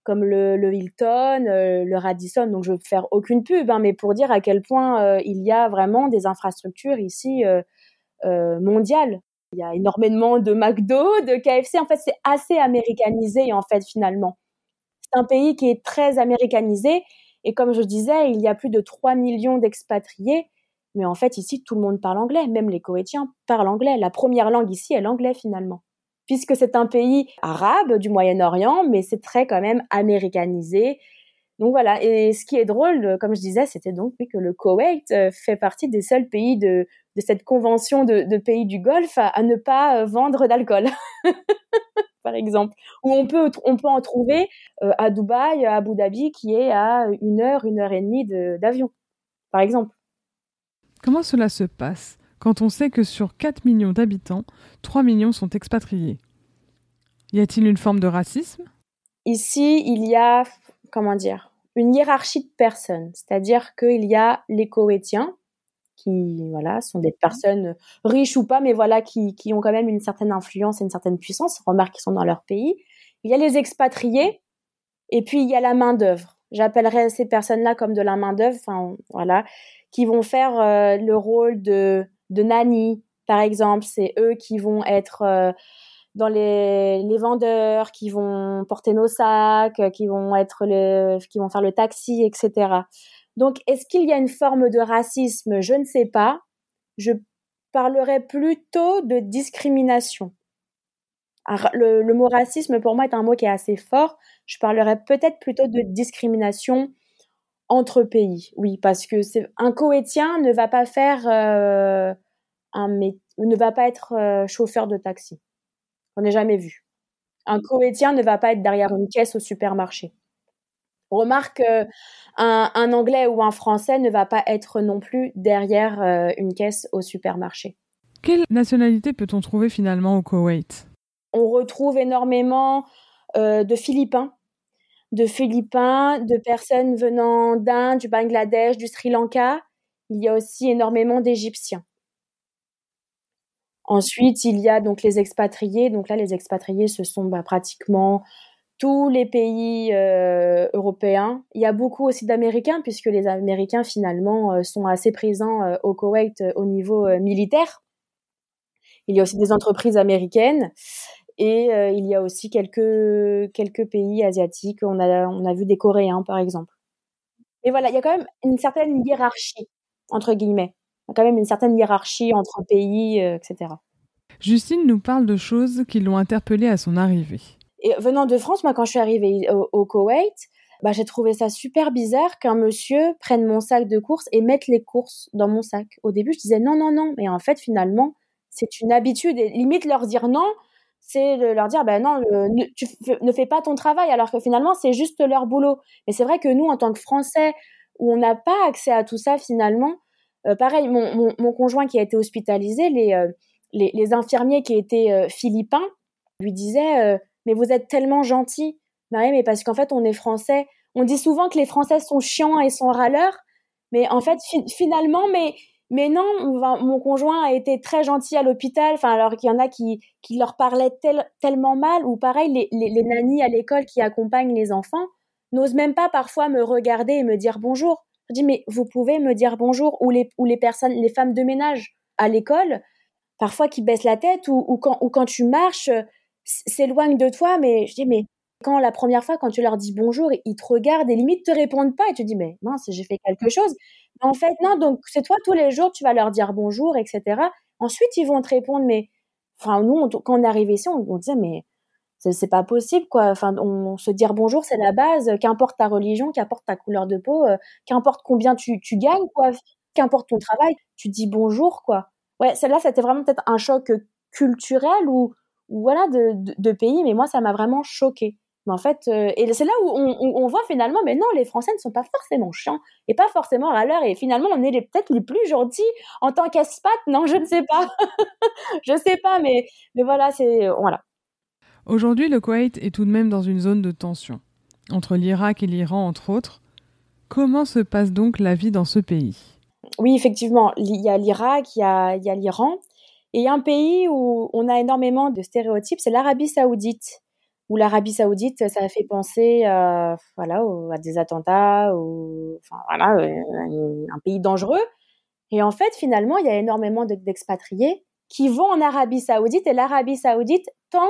comme le, Hilton, euh, le Radisson. Donc je veux faire aucune pub, hein, mais pour dire à quel point euh, il y a vraiment des infrastructures ici mondiales. Il y a énormément de McDo, de KFC. En fait, c'est assez américanisé en fait finalement. C'est un pays qui est très américanisé. Et comme je disais, il y a plus de 3 millions d'expatriés mais en fait, ici, tout le monde parle anglais. Même les Koweïtiens parlent anglais. La première langue ici est l'anglais finalement. Puisque c'est un pays arabe du Moyen-Orient, mais c'est très quand même américanisé. Donc voilà. Et ce qui est drôle, comme je disais, c'était donc que le Koweït euh, fait partie des seuls pays de, cette convention de, pays du Golfe à, ne pas euh, vendre d'alcool. par exemple, ou on peut on peut en trouver euh, à Dubaï, à Abu Dhabi, qui est à une heure, une heure et demie d'avion, par exemple. Comment cela se passe? Quand on sait que sur 4 millions d'habitants, 3 millions sont expatriés Y a-t-il une forme de racisme? Ici, il y a, comment dire, une hiérarchie de personnes. C'est-à-dire qu'il y a les Koweïtiens, qui voilà sont des personnes riches ou pas, mais voilà qui, qui ont quand même une certaine influence et une certaine puissance. Remarque qu'ils sont dans leur pays. Il y a les expatriés et puis il y a la main d'œuvre. J'appellerais ces personnes-là comme de la main d'œuvre. Voilà, qui vont faire euh, le rôle de, de nanny, par exemple. C'est eux qui vont être euh, dans les, les vendeurs, qui vont porter nos sacs, qui vont être le, qui vont faire le taxi, etc. Donc, est-ce qu'il y a une forme de racisme? Je ne sais pas. Je parlerais plutôt de discrimination. Le, le, mot racisme, pour moi, est un mot qui est assez fort. Je parlerais peut-être plutôt de discrimination entre pays, oui, parce que c'est un Koweïtien ne va pas faire euh, un ne va pas être euh, chauffeur de taxi. On n'est jamais vu. Un Koweïtien ne va pas être derrière une caisse au supermarché. Remarque euh, un, un, Anglais ou un Français ne va pas être non plus derrière une caisse au supermarché. Quelle nationalité peut-on trouver finalement au Koweït? On retrouve énormément de Philippins de Philippins, de personnes venant d'Inde, du Bangladesh, du Sri Lanka. Il y a aussi énormément d'Égyptiens. Ensuite, il y a donc les expatriés. Donc là, les expatriés, ce sont bah, pratiquement tous les pays euh, européens. Il y a beaucoup aussi d'Américains, puisque les Américains, finalement, euh, sont assez présents euh, au Koweït au niveau militaire. Il y a aussi des entreprises américaines. Et euh, il y a aussi quelques, quelques pays asiatiques. On a, on a vu des Coréens, par exemple. Et voilà, il y a quand même une certaine hiérarchie, entre guillemets. Il y a quand même une certaine hiérarchie entre pays, euh, etc. Justine nous parle de choses qui l'ont interpellée à son arrivée. Et venant de France, moi, quand je suis arrivée au, Koweït, bah, j'ai trouvé ça super bizarre qu'un monsieur prenne mon sac de courses et mette les courses dans mon sac. Au début, je disais non, non, non. Mais en fait, finalement, c'est une habitude. Et limite, leur dire non, c'est de leur dire, ben non, tu ne fais pas ton travail, alors que finalement, c'est juste leur boulot. Mais c'est vrai que nous, en tant que Français, où on n'a pas accès à tout ça, finalement, euh, pareil, mon, mon, conjoint qui a été hospitalisé, les, euh, les, infirmiers qui étaient euh, philippins, lui disaient, mais vous êtes tellement gentil. Mais, mais parce qu'en fait, on est français. On dit souvent que les Français sont chiants et sont râleurs, mais en fait, finalement, mais mais non, mon conjoint a été très gentil à l'hôpital. Enfin, alors qu'il y en a qui, qui leur parlaient tellement mal, ou pareil, les, les, les nannies à l'école qui accompagnent les enfants n'osent même pas parfois me regarder et me dire bonjour. Je dis, mais vous pouvez me dire bonjour, ou les, ou les personnes, les femmes de ménage à l'école, parfois qui baissent la tête, ou, ou, quand, ou quand tu marches, s'éloignent de toi, mais je dis, mais quand la première fois, quand tu leur dis bonjour, ils te regardent et limite te répondent pas et tu dis mais mince, j'ai fait quelque chose. En fait, non, donc c'est toi tous les jours, tu vas leur dire bonjour, etc. Ensuite, ils vont te répondre, mais enfin, nous, quand on est arrivé ici, on, disait mais c'est pas possible quoi. Enfin, on, se dire bonjour, c'est la base. Qu'importe ta religion, qu'importe ta couleur de peau, euh, qu'importe combien tu, tu gagnes, quoi, qu'importe ton travail, tu dis bonjour quoi. Ouais, celle-là, c'était vraiment peut-être un choc culturel ou, voilà de, de, pays, mais moi, ça m'a vraiment choqué. Mais en fait, euh, et c'est là où on, on, voit finalement, mais non, les Français ne sont pas forcément chiants et pas forcément râleurs. Et finalement, on est peut-être les plus gentils en tant qu'espat. Non, je ne sais pas. je sais pas, mais, mais voilà, c'est. Voilà. Aujourd'hui, le Koweït est tout de même dans une zone de tension. Entre l'Irak et l'Iran, entre autres. Comment se passe donc la vie dans ce pays? Oui, effectivement, il y a l'Irak, il y a, il y a l'Iran. Et il y a un pays où on a énormément de stéréotypes, c'est l'Arabie saoudite où l'Arabie Saoudite, ça a fait penser, euh, voilà, à des attentats, ou, enfin voilà, euh, un pays dangereux. Et en fait, finalement, il y a énormément d'expatriés qui vont en Arabie Saoudite et l'Arabie Saoudite tend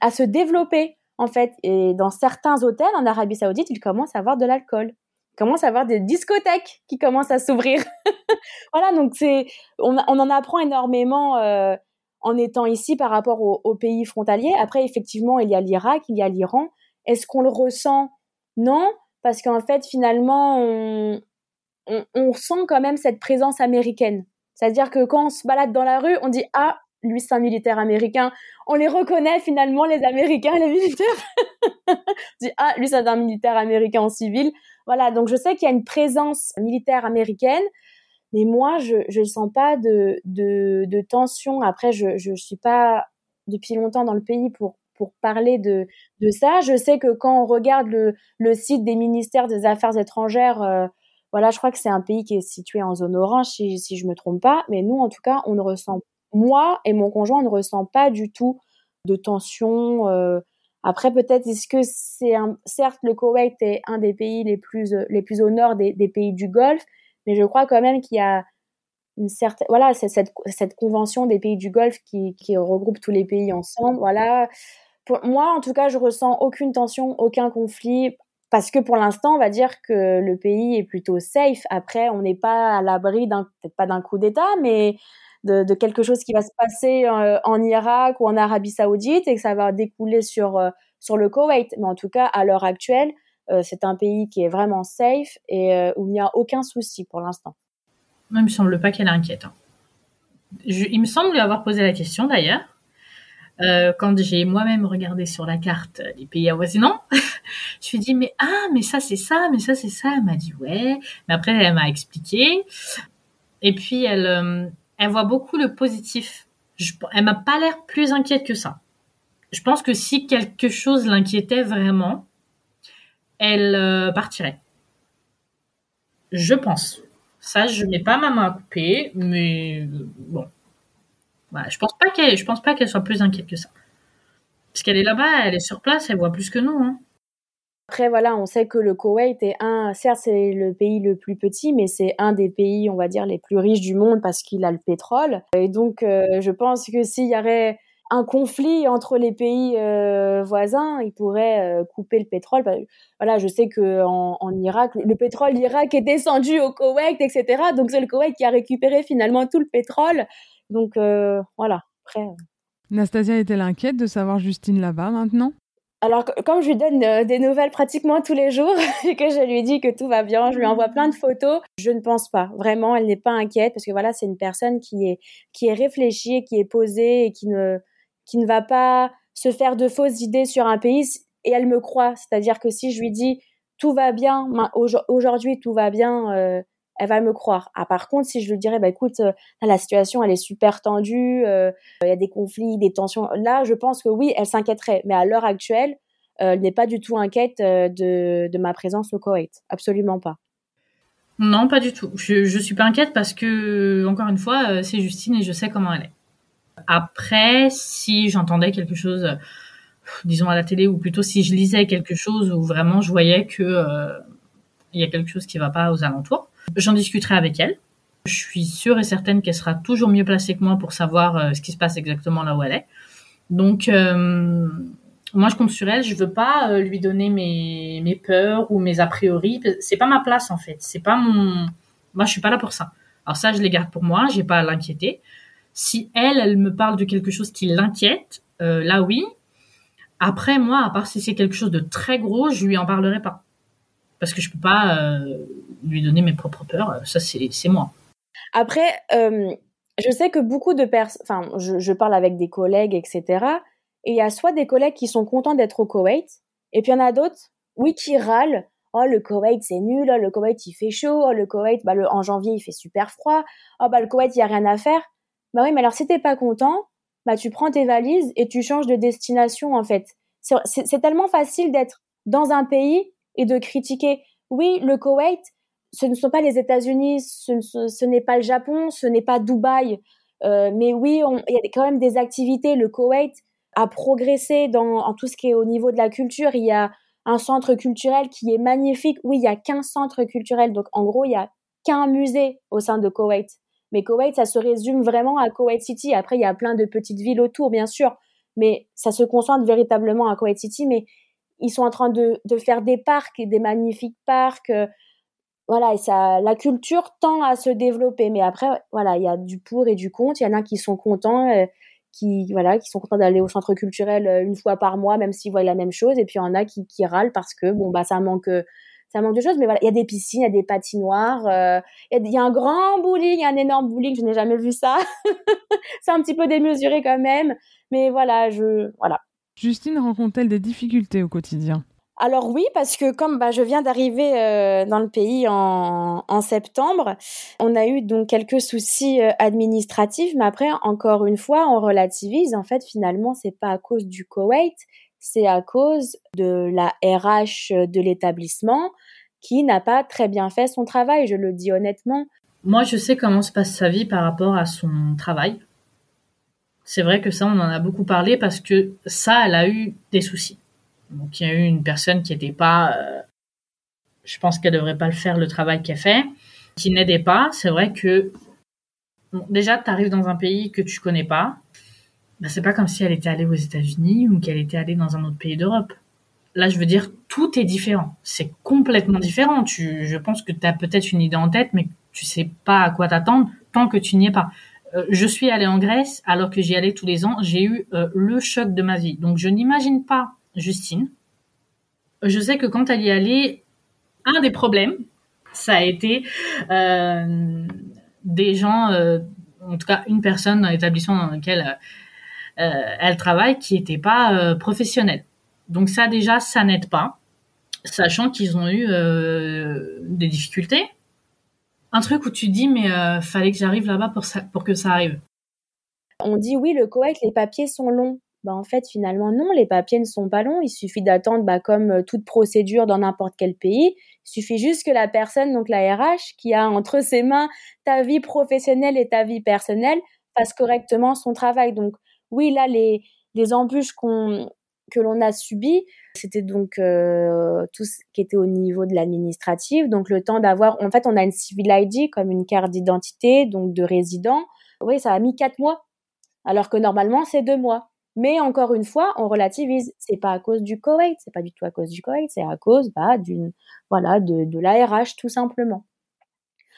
à se développer en fait. Et dans certains hôtels en Arabie Saoudite, il commence à avoir de l'alcool. Il commence à avoir des discothèques qui commencent à s'ouvrir. voilà, donc c'est, on, on, en apprend énormément. Euh, en étant ici par rapport aux, pays frontaliers. Après, effectivement, il y a l'Irak, il y a l'Iran. Est-ce qu'on le ressent? Non, parce qu'en fait, finalement, on, on, sent quand même cette présence américaine. C'est-à-dire que quand on se balade dans la rue, on dit ah, lui c'est un militaire américain. On les reconnaît finalement les Américains, les militaires. on dit ah, lui c'est un militaire américain en civil. Voilà, donc je sais qu'il y a une présence militaire américaine. Mais moi, je ne sens pas de, de, de, tension. Après, je ne suis pas depuis longtemps dans le pays pour, pour parler de, de ça. Je sais que quand on regarde le, le site des ministères des Affaires étrangères, euh, voilà, je crois que c'est un pays qui est situé en zone orange, si, si je me trompe pas. Mais nous, en tout cas, on ne ressent, moi et mon conjoint, on ne ressent pas du tout de tension. Euh. Après, peut-être est-ce que c'est un, certes, le Koweït est un des pays les plus, les plus au nord des, des pays du Golfe, mais je crois quand même qu'il y a une certaine voilà cette, cette convention des pays du Golfe qui, qui regroupe tous les pays ensemble voilà. Pour moi en tout cas je ressens aucune tension aucun conflit parce que pour l'instant on va dire que le pays est plutôt safe. Après on n'est pas à l'abri d'un peut-être pas d'un coup d'État mais de, quelque chose qui va se passer euh, en Irak ou en Arabie Saoudite et que ça va découler sur euh, sur le Koweït. Mais en tout cas à l'heure actuelle c'est un pays qui est vraiment safe et euh, où il n'y a aucun souci pour l'instant. Il me semble pas qu'elle inquiète. Hein. il me semble lui avoir posé la question d'ailleurs. Euh, quand j'ai moi-même regardé sur la carte les pays avoisinants, je lui ai dit mais ah mais ça c'est ça, mais ça c'est ça. Elle m'a dit ouais, mais après elle m'a expliqué. Et puis elle voit beaucoup le positif. Elle m'a pas l'air plus inquiète que ça. Je pense que si quelque chose l'inquiétait vraiment, elle euh, partirait. Je pense. Ça, je n'ai pas ma main à couper, mais bon. Voilà, je pense pas qu'elle, je pense pas qu'elle soit plus inquiète que ça. Parce qu'elle est là-bas, elle est sur place, elle voit plus que nous. Hein. Après, voilà, on sait que le Koweït est un, certes, c'est le pays le plus petit, mais c'est un des pays, on va dire, les plus riches du monde parce qu'il a le pétrole. Et donc, euh, je pense que s'il y aurait un conflit entre les pays euh, voisins, il pourrait euh, couper le pétrole. Bah, voilà, je sais que en, Irak, le pétrole d'Irak est descendu au Koweït, etc. Donc c'est le Koweït qui a récupéré finalement tout le pétrole. Donc euh, voilà. Après. Nastasia est-elle inquiète de savoir Justine là-bas maintenant? Alors, comme je lui donne des nouvelles pratiquement tous les jours et que je lui dis que tout va bien, je lui envoie plein de photos, je ne pense pas. Vraiment, elle n'est pas inquiète parce que voilà, c'est une personne qui est, qui est réfléchie, qui est posée et qui ne, qui ne va pas se faire de fausses idées sur un pays et elle me croit. C'est-à-dire que si je lui dis tout va bien, aujourd'hui tout va bien, euh, elle va me croire. Ah, par contre, si je lui dirais, bah écoute, euh, la situation elle est super tendue, euh, il y a des conflits, des tensions, là, je pense que oui, elle s'inquiéterait. Mais à l'heure actuelle, elle n'est pas du tout inquiète de, de ma présence au Koweït, absolument pas. Non, pas du tout. Je, je suis pas inquiète parce que, encore une fois, c'est Justine et je sais comment elle est. Après, si j'entendais quelque chose disons à la télé, ou plutôt si je lisais quelque chose où vraiment je voyais que euh, il y a quelque chose qui va pas aux alentours, j'en discuterai avec elle. Je suis sûre et certaine qu'elle sera toujours mieux placée que moi pour savoir euh, ce qui se passe exactement là où elle est. Donc euh, moi je compte sur elle, je veux pas lui donner mes, mes peurs ou mes a priori, c'est pas ma place en fait, c'est pas mon moi je suis pas là pour ça. Alors ça je les garde pour moi, j'ai pas à l'inquiéter. Si elle elle me parle de quelque chose qui l'inquiète, là oui, après, moi, à part si c'est quelque chose de très gros, je lui en parlerai pas. Parce que je peux pas euh, lui donner mes propres peurs. Ça, c'est moi. Après, euh, je sais que beaucoup de personnes, enfin, je, parle avec des collègues, etc. Et il y a soit des collègues qui sont contents d'être au Koweït, et puis il y en a d'autres, oui, qui râlent. Oh, le Koweït, c'est nul. Oh, le Koweït, il fait chaud. Oh, le Koweït, bah, le, en janvier, il fait super froid. Oh, bah, le Koweït, il y a rien à faire. Bah oui, mais alors si t'es pas content, bah tu prends tes valises et tu changes de destination en fait. C'est tellement facile d'être dans un pays et de critiquer. Oui, le Koweït, ce ne sont pas les États-Unis, ce, n'est pas le Japon, ce n'est pas Dubaï. Euh, mais oui, il y a quand même des activités. Le Koweït a progressé dans en tout ce qui est au niveau de la culture. Il y a un centre culturel qui est magnifique. Oui, il y a qu'un centre culturel. Donc, en gros, il y a qu'un musée au sein de Koweït. Mais Koweït, ça se résume vraiment à Koweït City. Après, il y a plein de petites villes autour, bien sûr, mais ça se concentre véritablement à Koweït City. Mais ils sont en train de, faire des parcs, des magnifiques parcs. Euh, voilà, et ça, la culture tend à se développer. Mais après, voilà, il y a du pour et du contre. Il y en a qui sont contents, euh, qui voilà, qui sont contents d'aller au centre culturel euh, une fois par mois, même s'ils voient la même chose. Et puis il y en a qui, qui râlent parce que bon bah ça manque ça manque de choses, mais voilà, il y a des piscines, il y a des patinoires, euh, il, y a, un grand bowling, un énorme bowling, je n'ai jamais vu ça. c'est un petit peu démesuré quand même, mais voilà, je voilà. Justine rencontre-t-elle des difficultés au quotidien? Alors oui, parce que comme bah, je viens d'arriver euh, dans le pays en, en, septembre, on a eu donc quelques soucis euh, administratifs, mais après encore une fois, on relativise. En fait, finalement, c'est pas à cause du Koweït, c'est à cause de la RH de l'établissement qui n'a pas très bien fait son travail, je le dis honnêtement. Moi, je sais comment se passe sa vie par rapport à son travail. C'est vrai que ça, on en a beaucoup parlé parce que ça, elle a eu des soucis. Donc, il y a eu une personne qui n'était pas, euh, je pense qu'elle devrait pas le faire le travail qu'elle fait, qui n'aidait pas. C'est vrai que déjà, tu arrives dans un pays que tu connais pas, bah, c'est pas comme si elle était allée aux États-Unis ou qu'elle était allée dans un autre pays d'Europe. Là, je veux dire, tout est différent. C'est complètement différent. Tu, je pense que tu as peut-être une idée en tête, mais tu sais pas à quoi t'attendre tant que tu n'y es pas. Euh, je suis allée en Grèce alors que j'y allais tous les ans. J'ai eu euh, le choc de ma vie. Donc, je n'imagine pas Justine. Je sais que quand elle y allait, un des problèmes, ça a été euh, des gens, en tout cas une personne dans l'établissement dans lequel euh, elle travaille qui n'était pas euh, professionnelle. Donc ça déjà, ça n'aide pas, sachant qu'ils ont eu euh, des difficultés. Un truc où tu dis mais fallait que j'arrive là-bas pour, que ça arrive. On dit oui, le Koweït, les papiers sont longs. Bah, en fait, finalement, non, les papiers ne sont pas longs. Il suffit d'attendre, bah, comme toute procédure dans n'importe quel pays. Il suffit juste que la personne, donc la RH, qui a entre ses mains ta vie professionnelle et ta vie personnelle, fasse correctement son travail. Donc, oui, là, les, embûches que l'on a subies, c'était donc euh, tout ce qui était au niveau de l'administratif. Donc le temps d'avoir, en fait, on a une civil ID comme une carte d'identité, donc de résident. Oui, ça a mis quatre mois, alors que normalement c'est deux mois. Mais encore une fois, on relativise. C'est pas à cause du Koweït, c'est pas du tout à cause du Koweït, c'est à cause bah, d'une voilà de, de l'ARH tout simplement.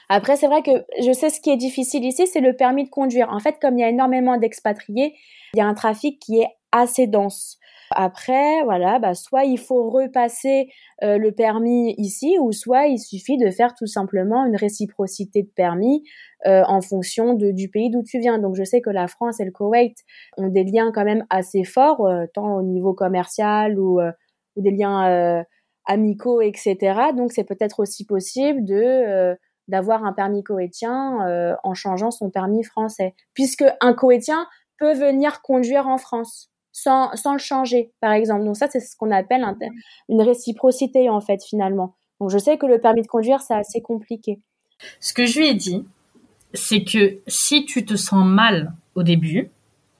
Après, c'est vrai que je sais ce qui est difficile ici, c'est le permis de conduire. En fait, comme il y a énormément d'expatriés, il y a un trafic qui est assez dense. Après, voilà, bah, soit il faut repasser euh, le permis ici, ou soit il suffit de faire tout simplement une réciprocité de permis euh, en fonction de, du pays d'où tu viens. Donc je sais que la France et le Koweït ont des liens quand même assez forts, euh, tant au niveau commercial ou, ou des liens amicaux, etc. Donc c'est peut-être aussi possible de d'avoir un permis koweïtien en changeant son permis français, puisque un koweïtien peut venir conduire en France sans, sans le changer, par exemple. Donc ça, c'est ce qu'on appelle une réciprocité, en fait, finalement. Donc je sais que le permis de conduire, c'est assez compliqué. Ce que je lui ai dit, c'est que si tu te sens mal au début,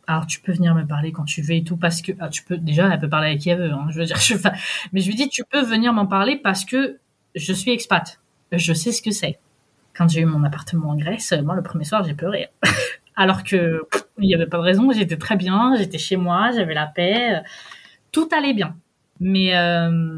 alors tu peux venir me parler quand tu veux et tout parce que ah, tu peux déjà elle peut parler avec qui elle veut hein, je veux dire je, mais je lui dis tu peux venir m'en parler parce que je suis expat je sais ce que c'est quand j'ai eu mon appartement en Grèce moi le premier soir j'ai pleuré alors que il n'y avait pas de raison. J'étais très bien, j'étais chez moi, j'avais la paix, tout allait bien. Mais euh,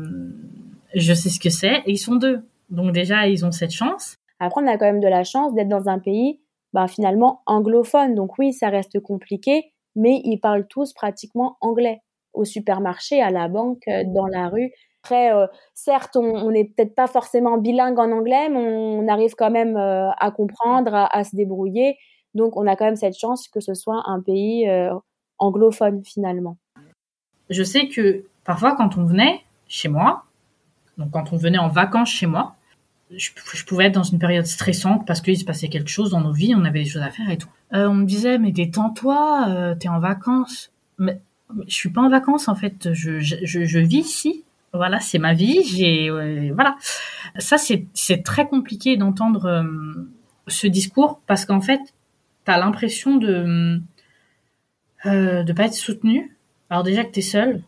je sais ce que c'est et ils sont deux. Donc déjà, ils ont cette chance. Après, on a quand même de la chance d'être dans un pays bah, finalement anglophone. Donc oui, ça reste compliqué, mais ils parlent tous pratiquement anglais. Au supermarché, à la banque, euh, dans la rue. Après, euh, certes, on n'est peut-être pas forcément bilingue en anglais, mais on, arrive quand même à comprendre, à se débrouiller. Donc, on a quand même cette chance que ce soit un pays euh, anglophone finalement. Je sais que parfois, quand on venait chez moi, donc quand on venait en vacances chez moi, je, pouvais être dans une période stressante parce qu'il se passait quelque chose dans nos vies, on avait des choses à faire et tout. Euh, on me disait, mais détends-toi, euh, t'es en vacances. Mais je suis pas en vacances en fait, je, vis ici. Voilà, c'est ma vie. J'ai voilà. Ça c'est très compliqué d'entendre ce discours parce qu'en fait t'as l'impression de euh, de pas être soutenu. Alors déjà que t'es seul,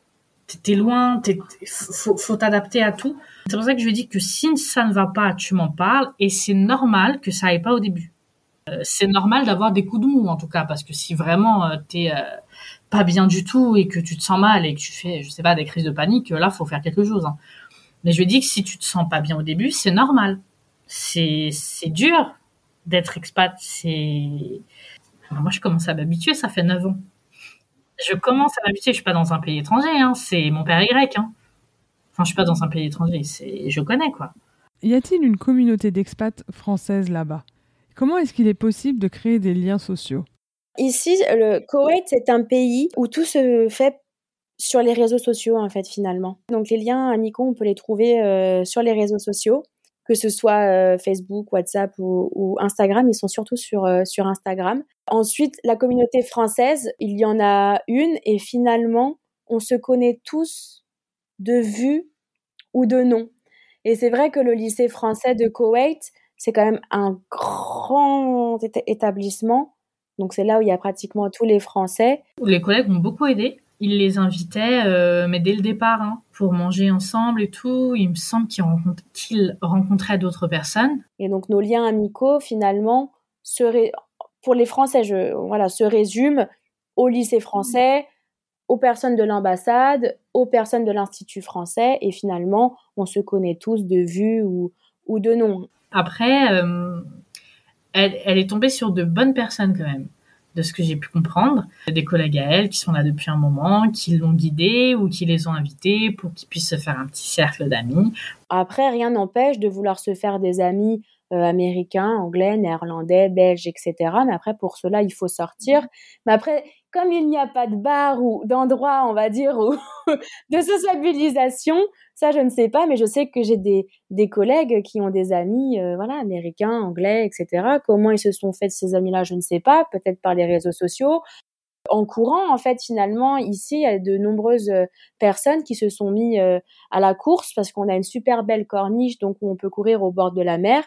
t'es loin, t'es, faut, t'adapter à tout. C'est pour ça que je dis que si ça ne va pas, tu m'en parles et c'est normal que ça aille pas au début. Euh, c'est normal d'avoir des coups de mou en tout cas parce que si vraiment euh, t'es euh, pas bien du tout et que tu te sens mal et que tu fais, je sais pas, des crises de panique, là faut faire quelque chose. Hein. Mais je dis que si tu te sens pas bien au début, c'est normal. C'est dur d'être expat, c'est... moi, je commence à m'habituer, ça fait 9 ans. Je commence à m'habituer, je suis pas dans un pays étranger, hein, c'est mon père Y. Hein. Enfin, je suis pas dans un pays étranger, c'est... je connais, quoi. Y a-t-il une communauté d'expats françaises là-bas? Comment est-ce qu'il est possible de créer des liens sociaux? Ici, le Koweït, c'est un pays où tout se fait sur les réseaux sociaux, en fait, finalement. Donc, les liens amicaux, on peut les trouver euh, sur les réseaux sociaux que ce soit euh, Facebook, WhatsApp ou, Instagram, ils sont surtout sur, euh, sur Instagram. Ensuite, la communauté française, il y en a une et finalement, on se connaît tous de vue ou de nom. Et c'est vrai que le lycée français de Koweït, c'est quand même un grand établissement. Donc c'est là où il y a pratiquement tous les Français. Les collègues m'ont beaucoup aidé il les invitait, euh, mais dès le départ, hein, pour manger ensemble et tout. Il me semble qu'il rencontrait d'autres personnes. Et donc nos liens amicaux, finalement, seraient, pour les Français, je, voilà, se résument au lycée français, aux personnes de l'ambassade, aux personnes de l'Institut français, et finalement, on se connaît tous de vue ou, ou de nom. Après, euh, elle, est tombée sur de bonnes personnes quand même de ce que j'ai pu comprendre. Des collègues à elle qui sont là depuis un moment, qui l'ont guidée ou qui les ont invités pour qu'ils puissent se faire un petit cercle d'amis. Après, rien n'empêche de vouloir se faire des amis euh, américains, anglais, néerlandais, belges, etc. Mais après, pour cela, il faut sortir. Mais après, comme il n'y a pas de bar ou d'endroit, on va dire, ou de sociabilisation, ça, je ne sais pas, mais je sais que j'ai des, des collègues qui ont des amis, euh, voilà, américains, anglais, etc. Comment ils se sont faits ces amis-là, je ne sais pas, peut-être par les réseaux sociaux. En courant, en fait, finalement, ici, il y a de nombreuses euh, personnes qui se sont mis euh, à la course parce qu'on a une super belle corniche, donc où on peut courir au bord de la mer.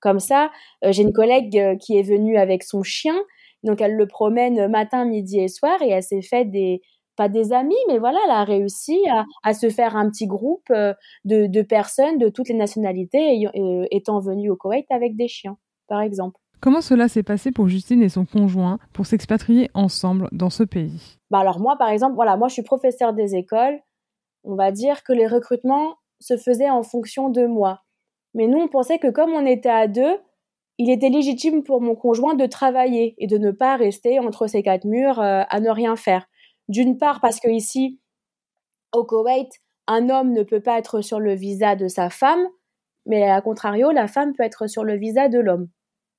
Comme ça, j'ai une collègue qui est venue avec son chien, donc elle le promène matin, midi et soir, et elle s'est fait des, pas des amis, mais voilà, elle a réussi à, se faire un petit groupe euh, de, personnes de toutes les nationalités euh, étant venues au Koweït avec des chiens, par exemple. Comment cela s'est passé pour Justine et son conjoint pour s'expatrier ensemble dans ce pays? Bah Alors moi, par exemple, voilà, moi je suis professeur des écoles. On va dire que les recrutements se faisaient en fonction de moi. Mais nous, on pensait que comme on était à deux, il était légitime pour mon conjoint de travailler et de ne pas rester entre ces quatre murs euh, à ne rien faire. D'une part parce que ici, au Koweït, un homme ne peut pas être sur le visa de sa femme, mais à contrario, la femme peut être sur le visa de l'homme.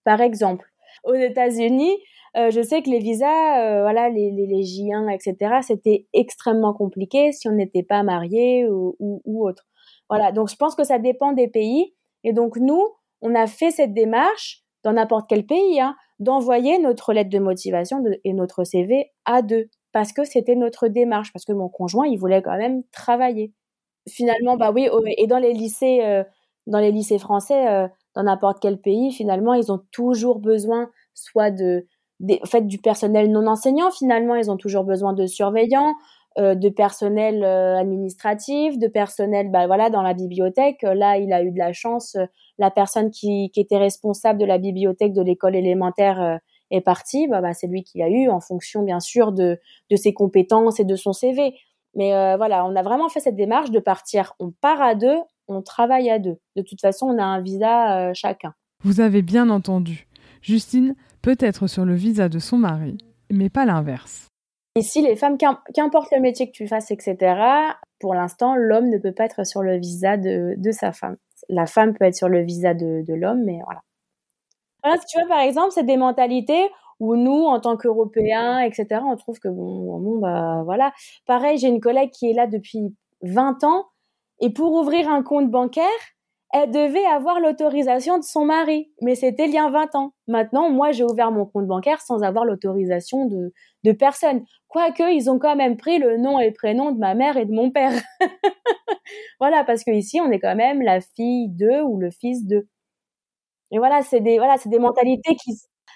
Par exemple, aux États-Unis, euh, je sais que les visas, euh, voilà, les, les, les, J1, etc., c'était extrêmement compliqué si on n'était pas marié ou, ou, ou, autre. Voilà, donc je pense que ça dépend des pays. Et donc nous, on a fait cette démarche dans n'importe quel pays, hein, d'envoyer notre lettre de motivation et notre CV à deux, parce que c'était notre démarche, parce que mon conjoint, il voulait quand même travailler. Finalement, bah oui, et dans les lycées, euh, dans les lycées français, euh, dans n'importe quel pays, finalement, ils ont toujours besoin soit de, en fait, du personnel non enseignant. Finalement, ils ont toujours besoin de surveillants, de personnel euh, administratif, de personnel, bah voilà, dans la bibliothèque. Là, il a eu de la chance. Euh, la personne qui, était responsable de la bibliothèque de l'école élémentaire euh, est partie. Bah, bah c'est lui qui l'a eu en fonction, bien sûr, de, de ses compétences et de son CV. Mais voilà, on a vraiment fait cette démarche de partir. On part à deux, on travaille à deux. De toute façon, on a un visa chacun. Vous avez bien entendu. Justine peut être sur le visa de son mari, mais pas l'inverse. Ici, les femmes, qu'importe le métier que tu fasses, etc., pour l'instant, l'homme ne peut pas être sur le visa de, de, sa femme. La femme peut être sur le visa de, de l'homme, mais voilà. voilà. Tu vois, par exemple, c'est des mentalités où nous, en tant qu'Européens, etc., on trouve que bon, bon, bah voilà. Pareil, j'ai une collègue qui est là depuis 20 ans, et pour ouvrir un compte bancaire, elle devait avoir l'autorisation de son mari, mais c'était il y a 20 ans. Maintenant, moi, j'ai ouvert mon compte bancaire sans avoir l'autorisation de, de personne. Quoique, ils ont quand même pris le nom et prénom de ma mère et de mon père. voilà, parce que ici, on est quand même la fille d'eux ou le fils d'eux. Et voilà, c'est des, voilà, des mentalités qui,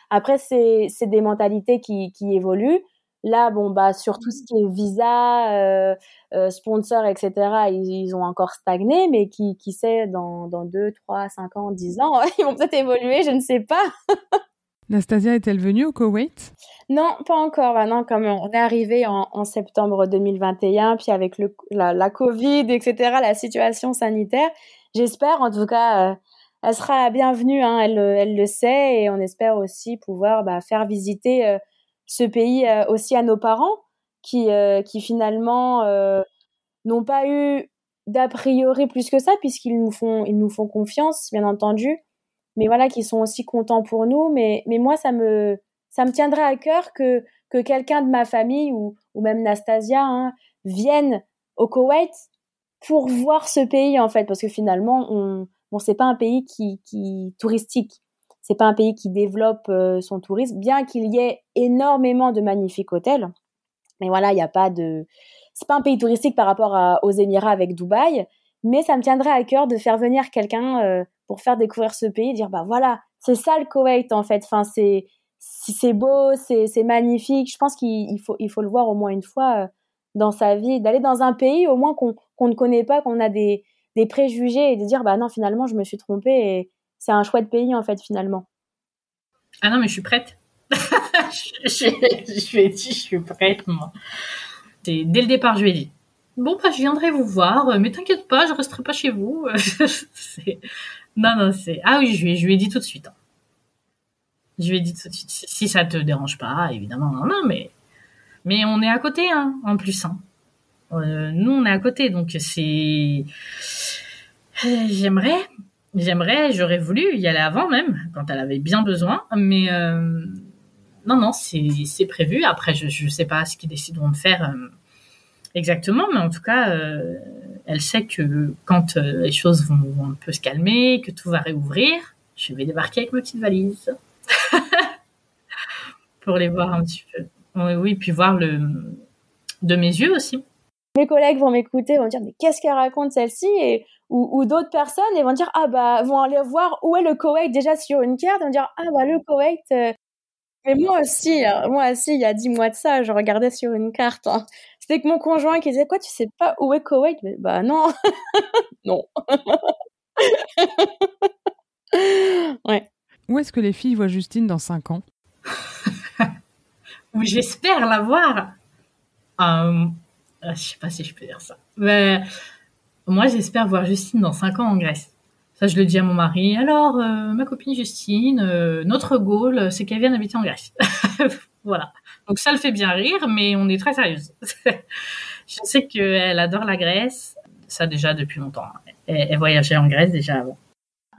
après, c'est, c'est des mentalités qui, qui évoluent. Là, bon, bah, sur tout ce qui est visa, euh, euh, sponsor, etc., ils, ils, ont encore stagné, mais qui, qui sait, dans, dans 2, 3, 5 ans, 10 ans, ils vont peut-être évoluer, je ne sais pas. Nastasia est-elle venue au Koweït? Non, pas encore. Ah non, comme on est arrivé en, en, septembre 2021, puis avec le, la, la, Covid, etc., la situation sanitaire, j'espère, en tout cas, euh, elle sera bienvenue, hein, elle, elle le sait, et on espère aussi pouvoir bah, faire visiter ce pays euh, aussi à nos parents qui, euh, qui finalement euh, n'ont pas eu d'a priori plus que ça puisqu'ils nous font ils nous font confiance bien entendu. Mais voilà qui sont aussi contents pour nous. Mais mais moi ça me ça me tiendrait à cœur que que quelqu'un de ma famille ou ou même Nastasia hein, vienne au Koweït pour voir ce pays en fait. Parce que finalement on bon c'est pas un pays qui qui touristique c'est pas un pays qui développe euh, son tourisme, bien qu'il y ait énormément de magnifiques hôtels. Mais voilà, il n'y a pas de, c'est pas un pays touristique par rapport aux Émirats avec Dubaï, mais ça me tiendrait à cœur de faire venir quelqu'un euh, pour faire découvrir ce pays, dire bah voilà, c'est ça le Koweït en fait. Enfin c'est c'est beau, c'est magnifique. Je pense qu'il faut il faut le voir au moins une fois euh, dans sa vie, d'aller dans un pays au moins qu'on qu'on ne connaît pas, qu'on a des des préjugés et de dire bah non finalement je me suis trompée c'est un chouette pays en fait finalement. Ah non mais je suis prête. je, lui ai dit je suis prête moi. Dès le départ je lui ai dit bon bah je viendrai vous voir mais t'inquiète pas je resterai pas chez vous. non non c'est ah oui je lui, ai, dit tout de suite. Hein. Je lui ai dit tout de suite si ça te dérange pas évidemment non non mais on est à côté hein en plus hein. Euh, nous on est à côté donc c'est j'aimerais J'aimerais, j'aurais voulu y aller avant même, quand elle avait bien besoin, mais euh, non, non, c'est prévu. Après, je ne sais pas ce qu'ils décideront de faire euh, exactement, mais en tout cas, euh, elle sait que quand les choses vont, vont, un peu se calmer, que tout va réouvrir, je vais débarquer avec ma petite valise pour les voir un petit peu. Oui, oui, puis voir le de mes yeux aussi. Mes collègues vont m'écouter, vont dire mais qu'est-ce qu'elle raconte celle-ci? Et ou, ou d'autres personnes et vont dire ah bah vont aller voir où est le Koweït déjà sur une carte et vont dire ah bah le Koweït euh... mais moi aussi hein, moi aussi il y a dix mois de ça je regardais sur une carte hein. c'était que mon conjoint qui disait quoi tu sais pas où est Koweït? Mais bah non. Non. Ouais. Où est-ce que les filles voient Justine dans cinq ans? Où j'espère la voir. Euh, je sais pas si je peux dire ça mais moi, j'espère voir Justine dans 5 ans en Grèce. Ça, je le dis à mon mari. Alors, euh, ma copine Justine, euh, notre goal, c'est qu'elle vienne habiter en Grèce. voilà. Donc ça le fait bien rire, mais on est très sérieuse. Je sais qu'elle adore la Grèce, ça déjà depuis longtemps. Elle, elle voyageait en Grèce déjà avant.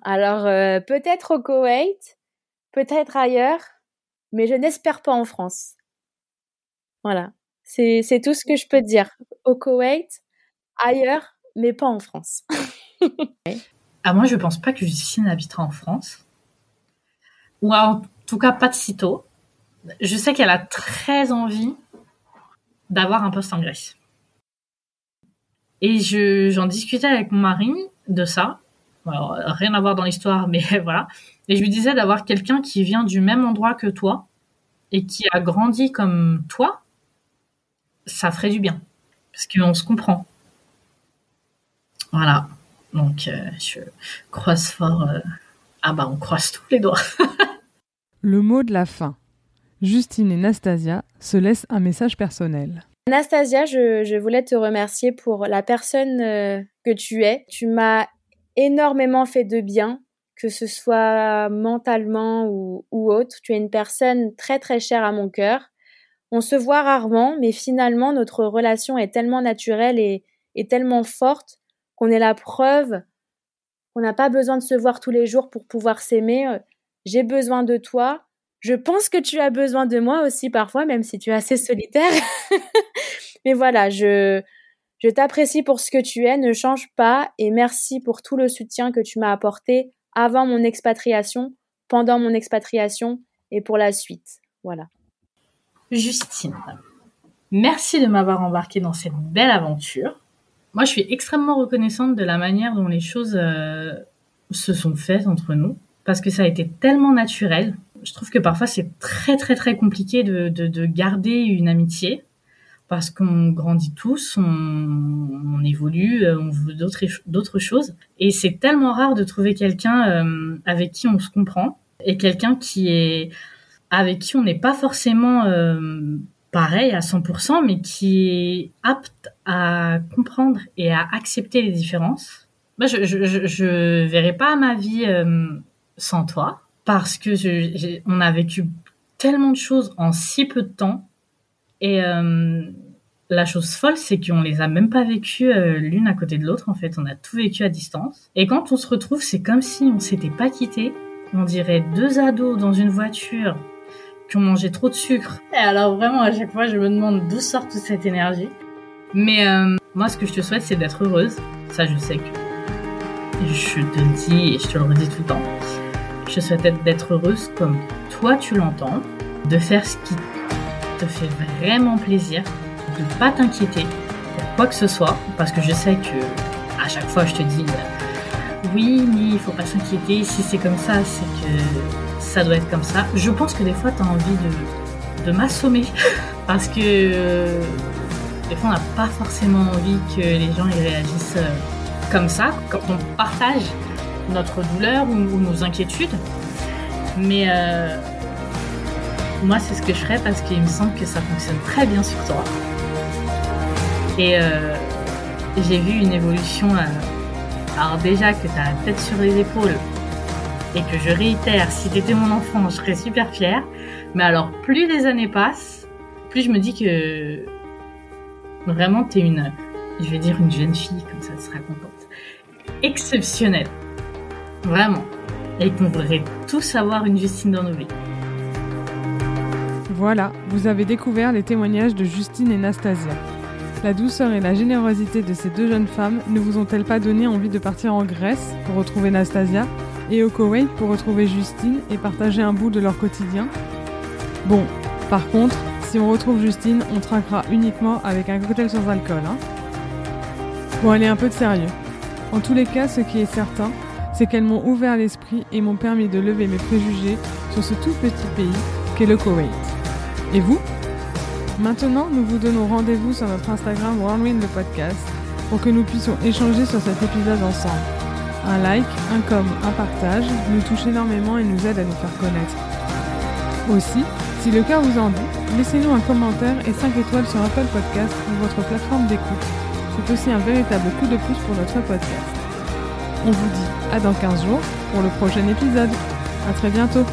Alors, euh, peut-être au Koweït, peut-être ailleurs, mais je n'espère pas en France. Voilà, c'est tout ce que je peux dire. Au Koweït, ailleurs, mais pas en France. ah, moi, je pense pas que Justine habitera en France. Ou en tout cas, pas de sitôt. Je sais qu'elle a très envie d'avoir un poste en Grèce. Et je, j'en discutais avec mon mari de ça. Rien à voir dans l'histoire, mais voilà. Et je lui disais d'avoir quelqu'un qui vient du même endroit que toi et qui a grandi comme toi, ça ferait du bien. Parce qu'on se comprend. Voilà. Donc, euh, je croise fort. Euh, ah bah, on croise tous les doigts. Le mot de la fin. Justine et Nastasia se laissent un message personnel. Nastasia, je, voulais te remercier pour la personne euh, que tu es. Tu m'as énormément fait de bien, que ce soit mentalement ou, ou autre. Tu es une personne très très chère à mon cœur. On se voit rarement, mais finalement notre relation est tellement naturelle et, et tellement forte qu'on est la preuve qu'on n'a pas besoin de se voir tous les jours pour pouvoir s'aimer. J'ai besoin de toi, je pense que tu as besoin de moi aussi parfois, même si tu es assez solitaire. Mais voilà, je, je t'apprécie pour ce que tu es, ne change pas et merci pour tout le soutien que tu m'as apporté avant mon expatriation, pendant mon expatriation et pour la suite. Voilà. Justine, merci de m'avoir embarqué dans cette belle aventure. Moi, je suis extrêmement reconnaissante de la manière dont les choses euh, se sont faites entre nous parce que ça a été tellement naturel. Je trouve que parfois c'est très très très compliqué de, de, garder une amitié parce qu'on grandit tous, on, évolue, euh, on veut d'autres d'autres choses. Et c'est tellement rare de trouver quelqu'un euh, avec qui on se comprend et quelqu'un qui est avec qui on n'est pas forcément euh, pareil à 100% mais qui est apte à comprendre et à accepter les différences. Moi, je je, je, je verrai pas ma vie sans toi parce que je, on a vécu tellement de choses en si peu de temps. Et euh, la chose folle, c'est qu'on les a même pas vécues euh, l'une à côté de l'autre. En fait, on a tout vécu à distance. Et quand on se retrouve, c'est comme si on s'était pas quitté. On dirait deux ados dans une voiture qui ont mangé trop de sucre. Et alors vraiment, à chaque fois, je me demande d'où sort toute cette énergie. Mais euh, moi, ce que je te souhaite, c'est d'être heureuse. Ça, je sais que je te le dis et je te le redis tout le temps. Je souhaite d'être heureuse comme toi tu l'entends, de faire ce qui te fait vraiment plaisir, de pas t'inquiéter pour quoi que ce soit, parce que je sais que à chaque fois je te dis euh, oui, mais il faut pas s'inquiéter, si c'est comme ça, c'est que ça doit être comme ça. Je pense que des fois tu as envie de, m'assommer, parce que euh, des fois on n'a pas forcément envie que les gens y réagissent euh, comme ça quand on partage notre douleur ou, nos inquiétudes. Mais euh, moi, c'est ce que je ferais parce qu'il me semble que ça fonctionne très bien sur toi. Et j'ai vu une évolution. Alors déjà que tu as la tête sur les épaules et que je réitère, si tu étais mon enfant, je serais super fière. Mais alors, plus les années passent, plus je me dis que vraiment tu es une, je vais dire une jeune fille, comme ça tu seras contente, exceptionnelle. Vraiment. Et qu'on voudrait tous avoir une Justine dans nos vies. Voilà, vous avez découvert les témoignages de Justine et Nastasia. La douceur et la générosité de ces deux jeunes femmes ne vous ont-elles pas donné envie de partir en Grèce pour retrouver Nastasia? Et au Koweït pour retrouver Justine et partager un bout de leur quotidien Bon, par contre, si on retrouve Justine, on trinquera uniquement avec un cocktail sans alcool. Hein bon, allez, un peu de sérieux. En tous les cas, ce qui est certain, c'est qu'elles m'ont ouvert l'esprit et m'ont permis de lever mes préjugés sur ce tout petit pays qu'est le Koweït. Et vous? Maintenant, nous vous donnons rendez-vous sur notre Instagram le podcast pour que nous puissions échanger sur cet épisode ensemble. Un like, un com, un partage nous touche énormément et nous aide à nous faire connaître. Aussi, si le cœur vous en dit, laissez-nous un commentaire et 5 étoiles sur Apple Podcast ou votre plateforme d'écoute. C'est aussi un véritable coup de pouce pour notre podcast. On vous dit à dans 15 jours pour le prochain épisode. À très bientôt.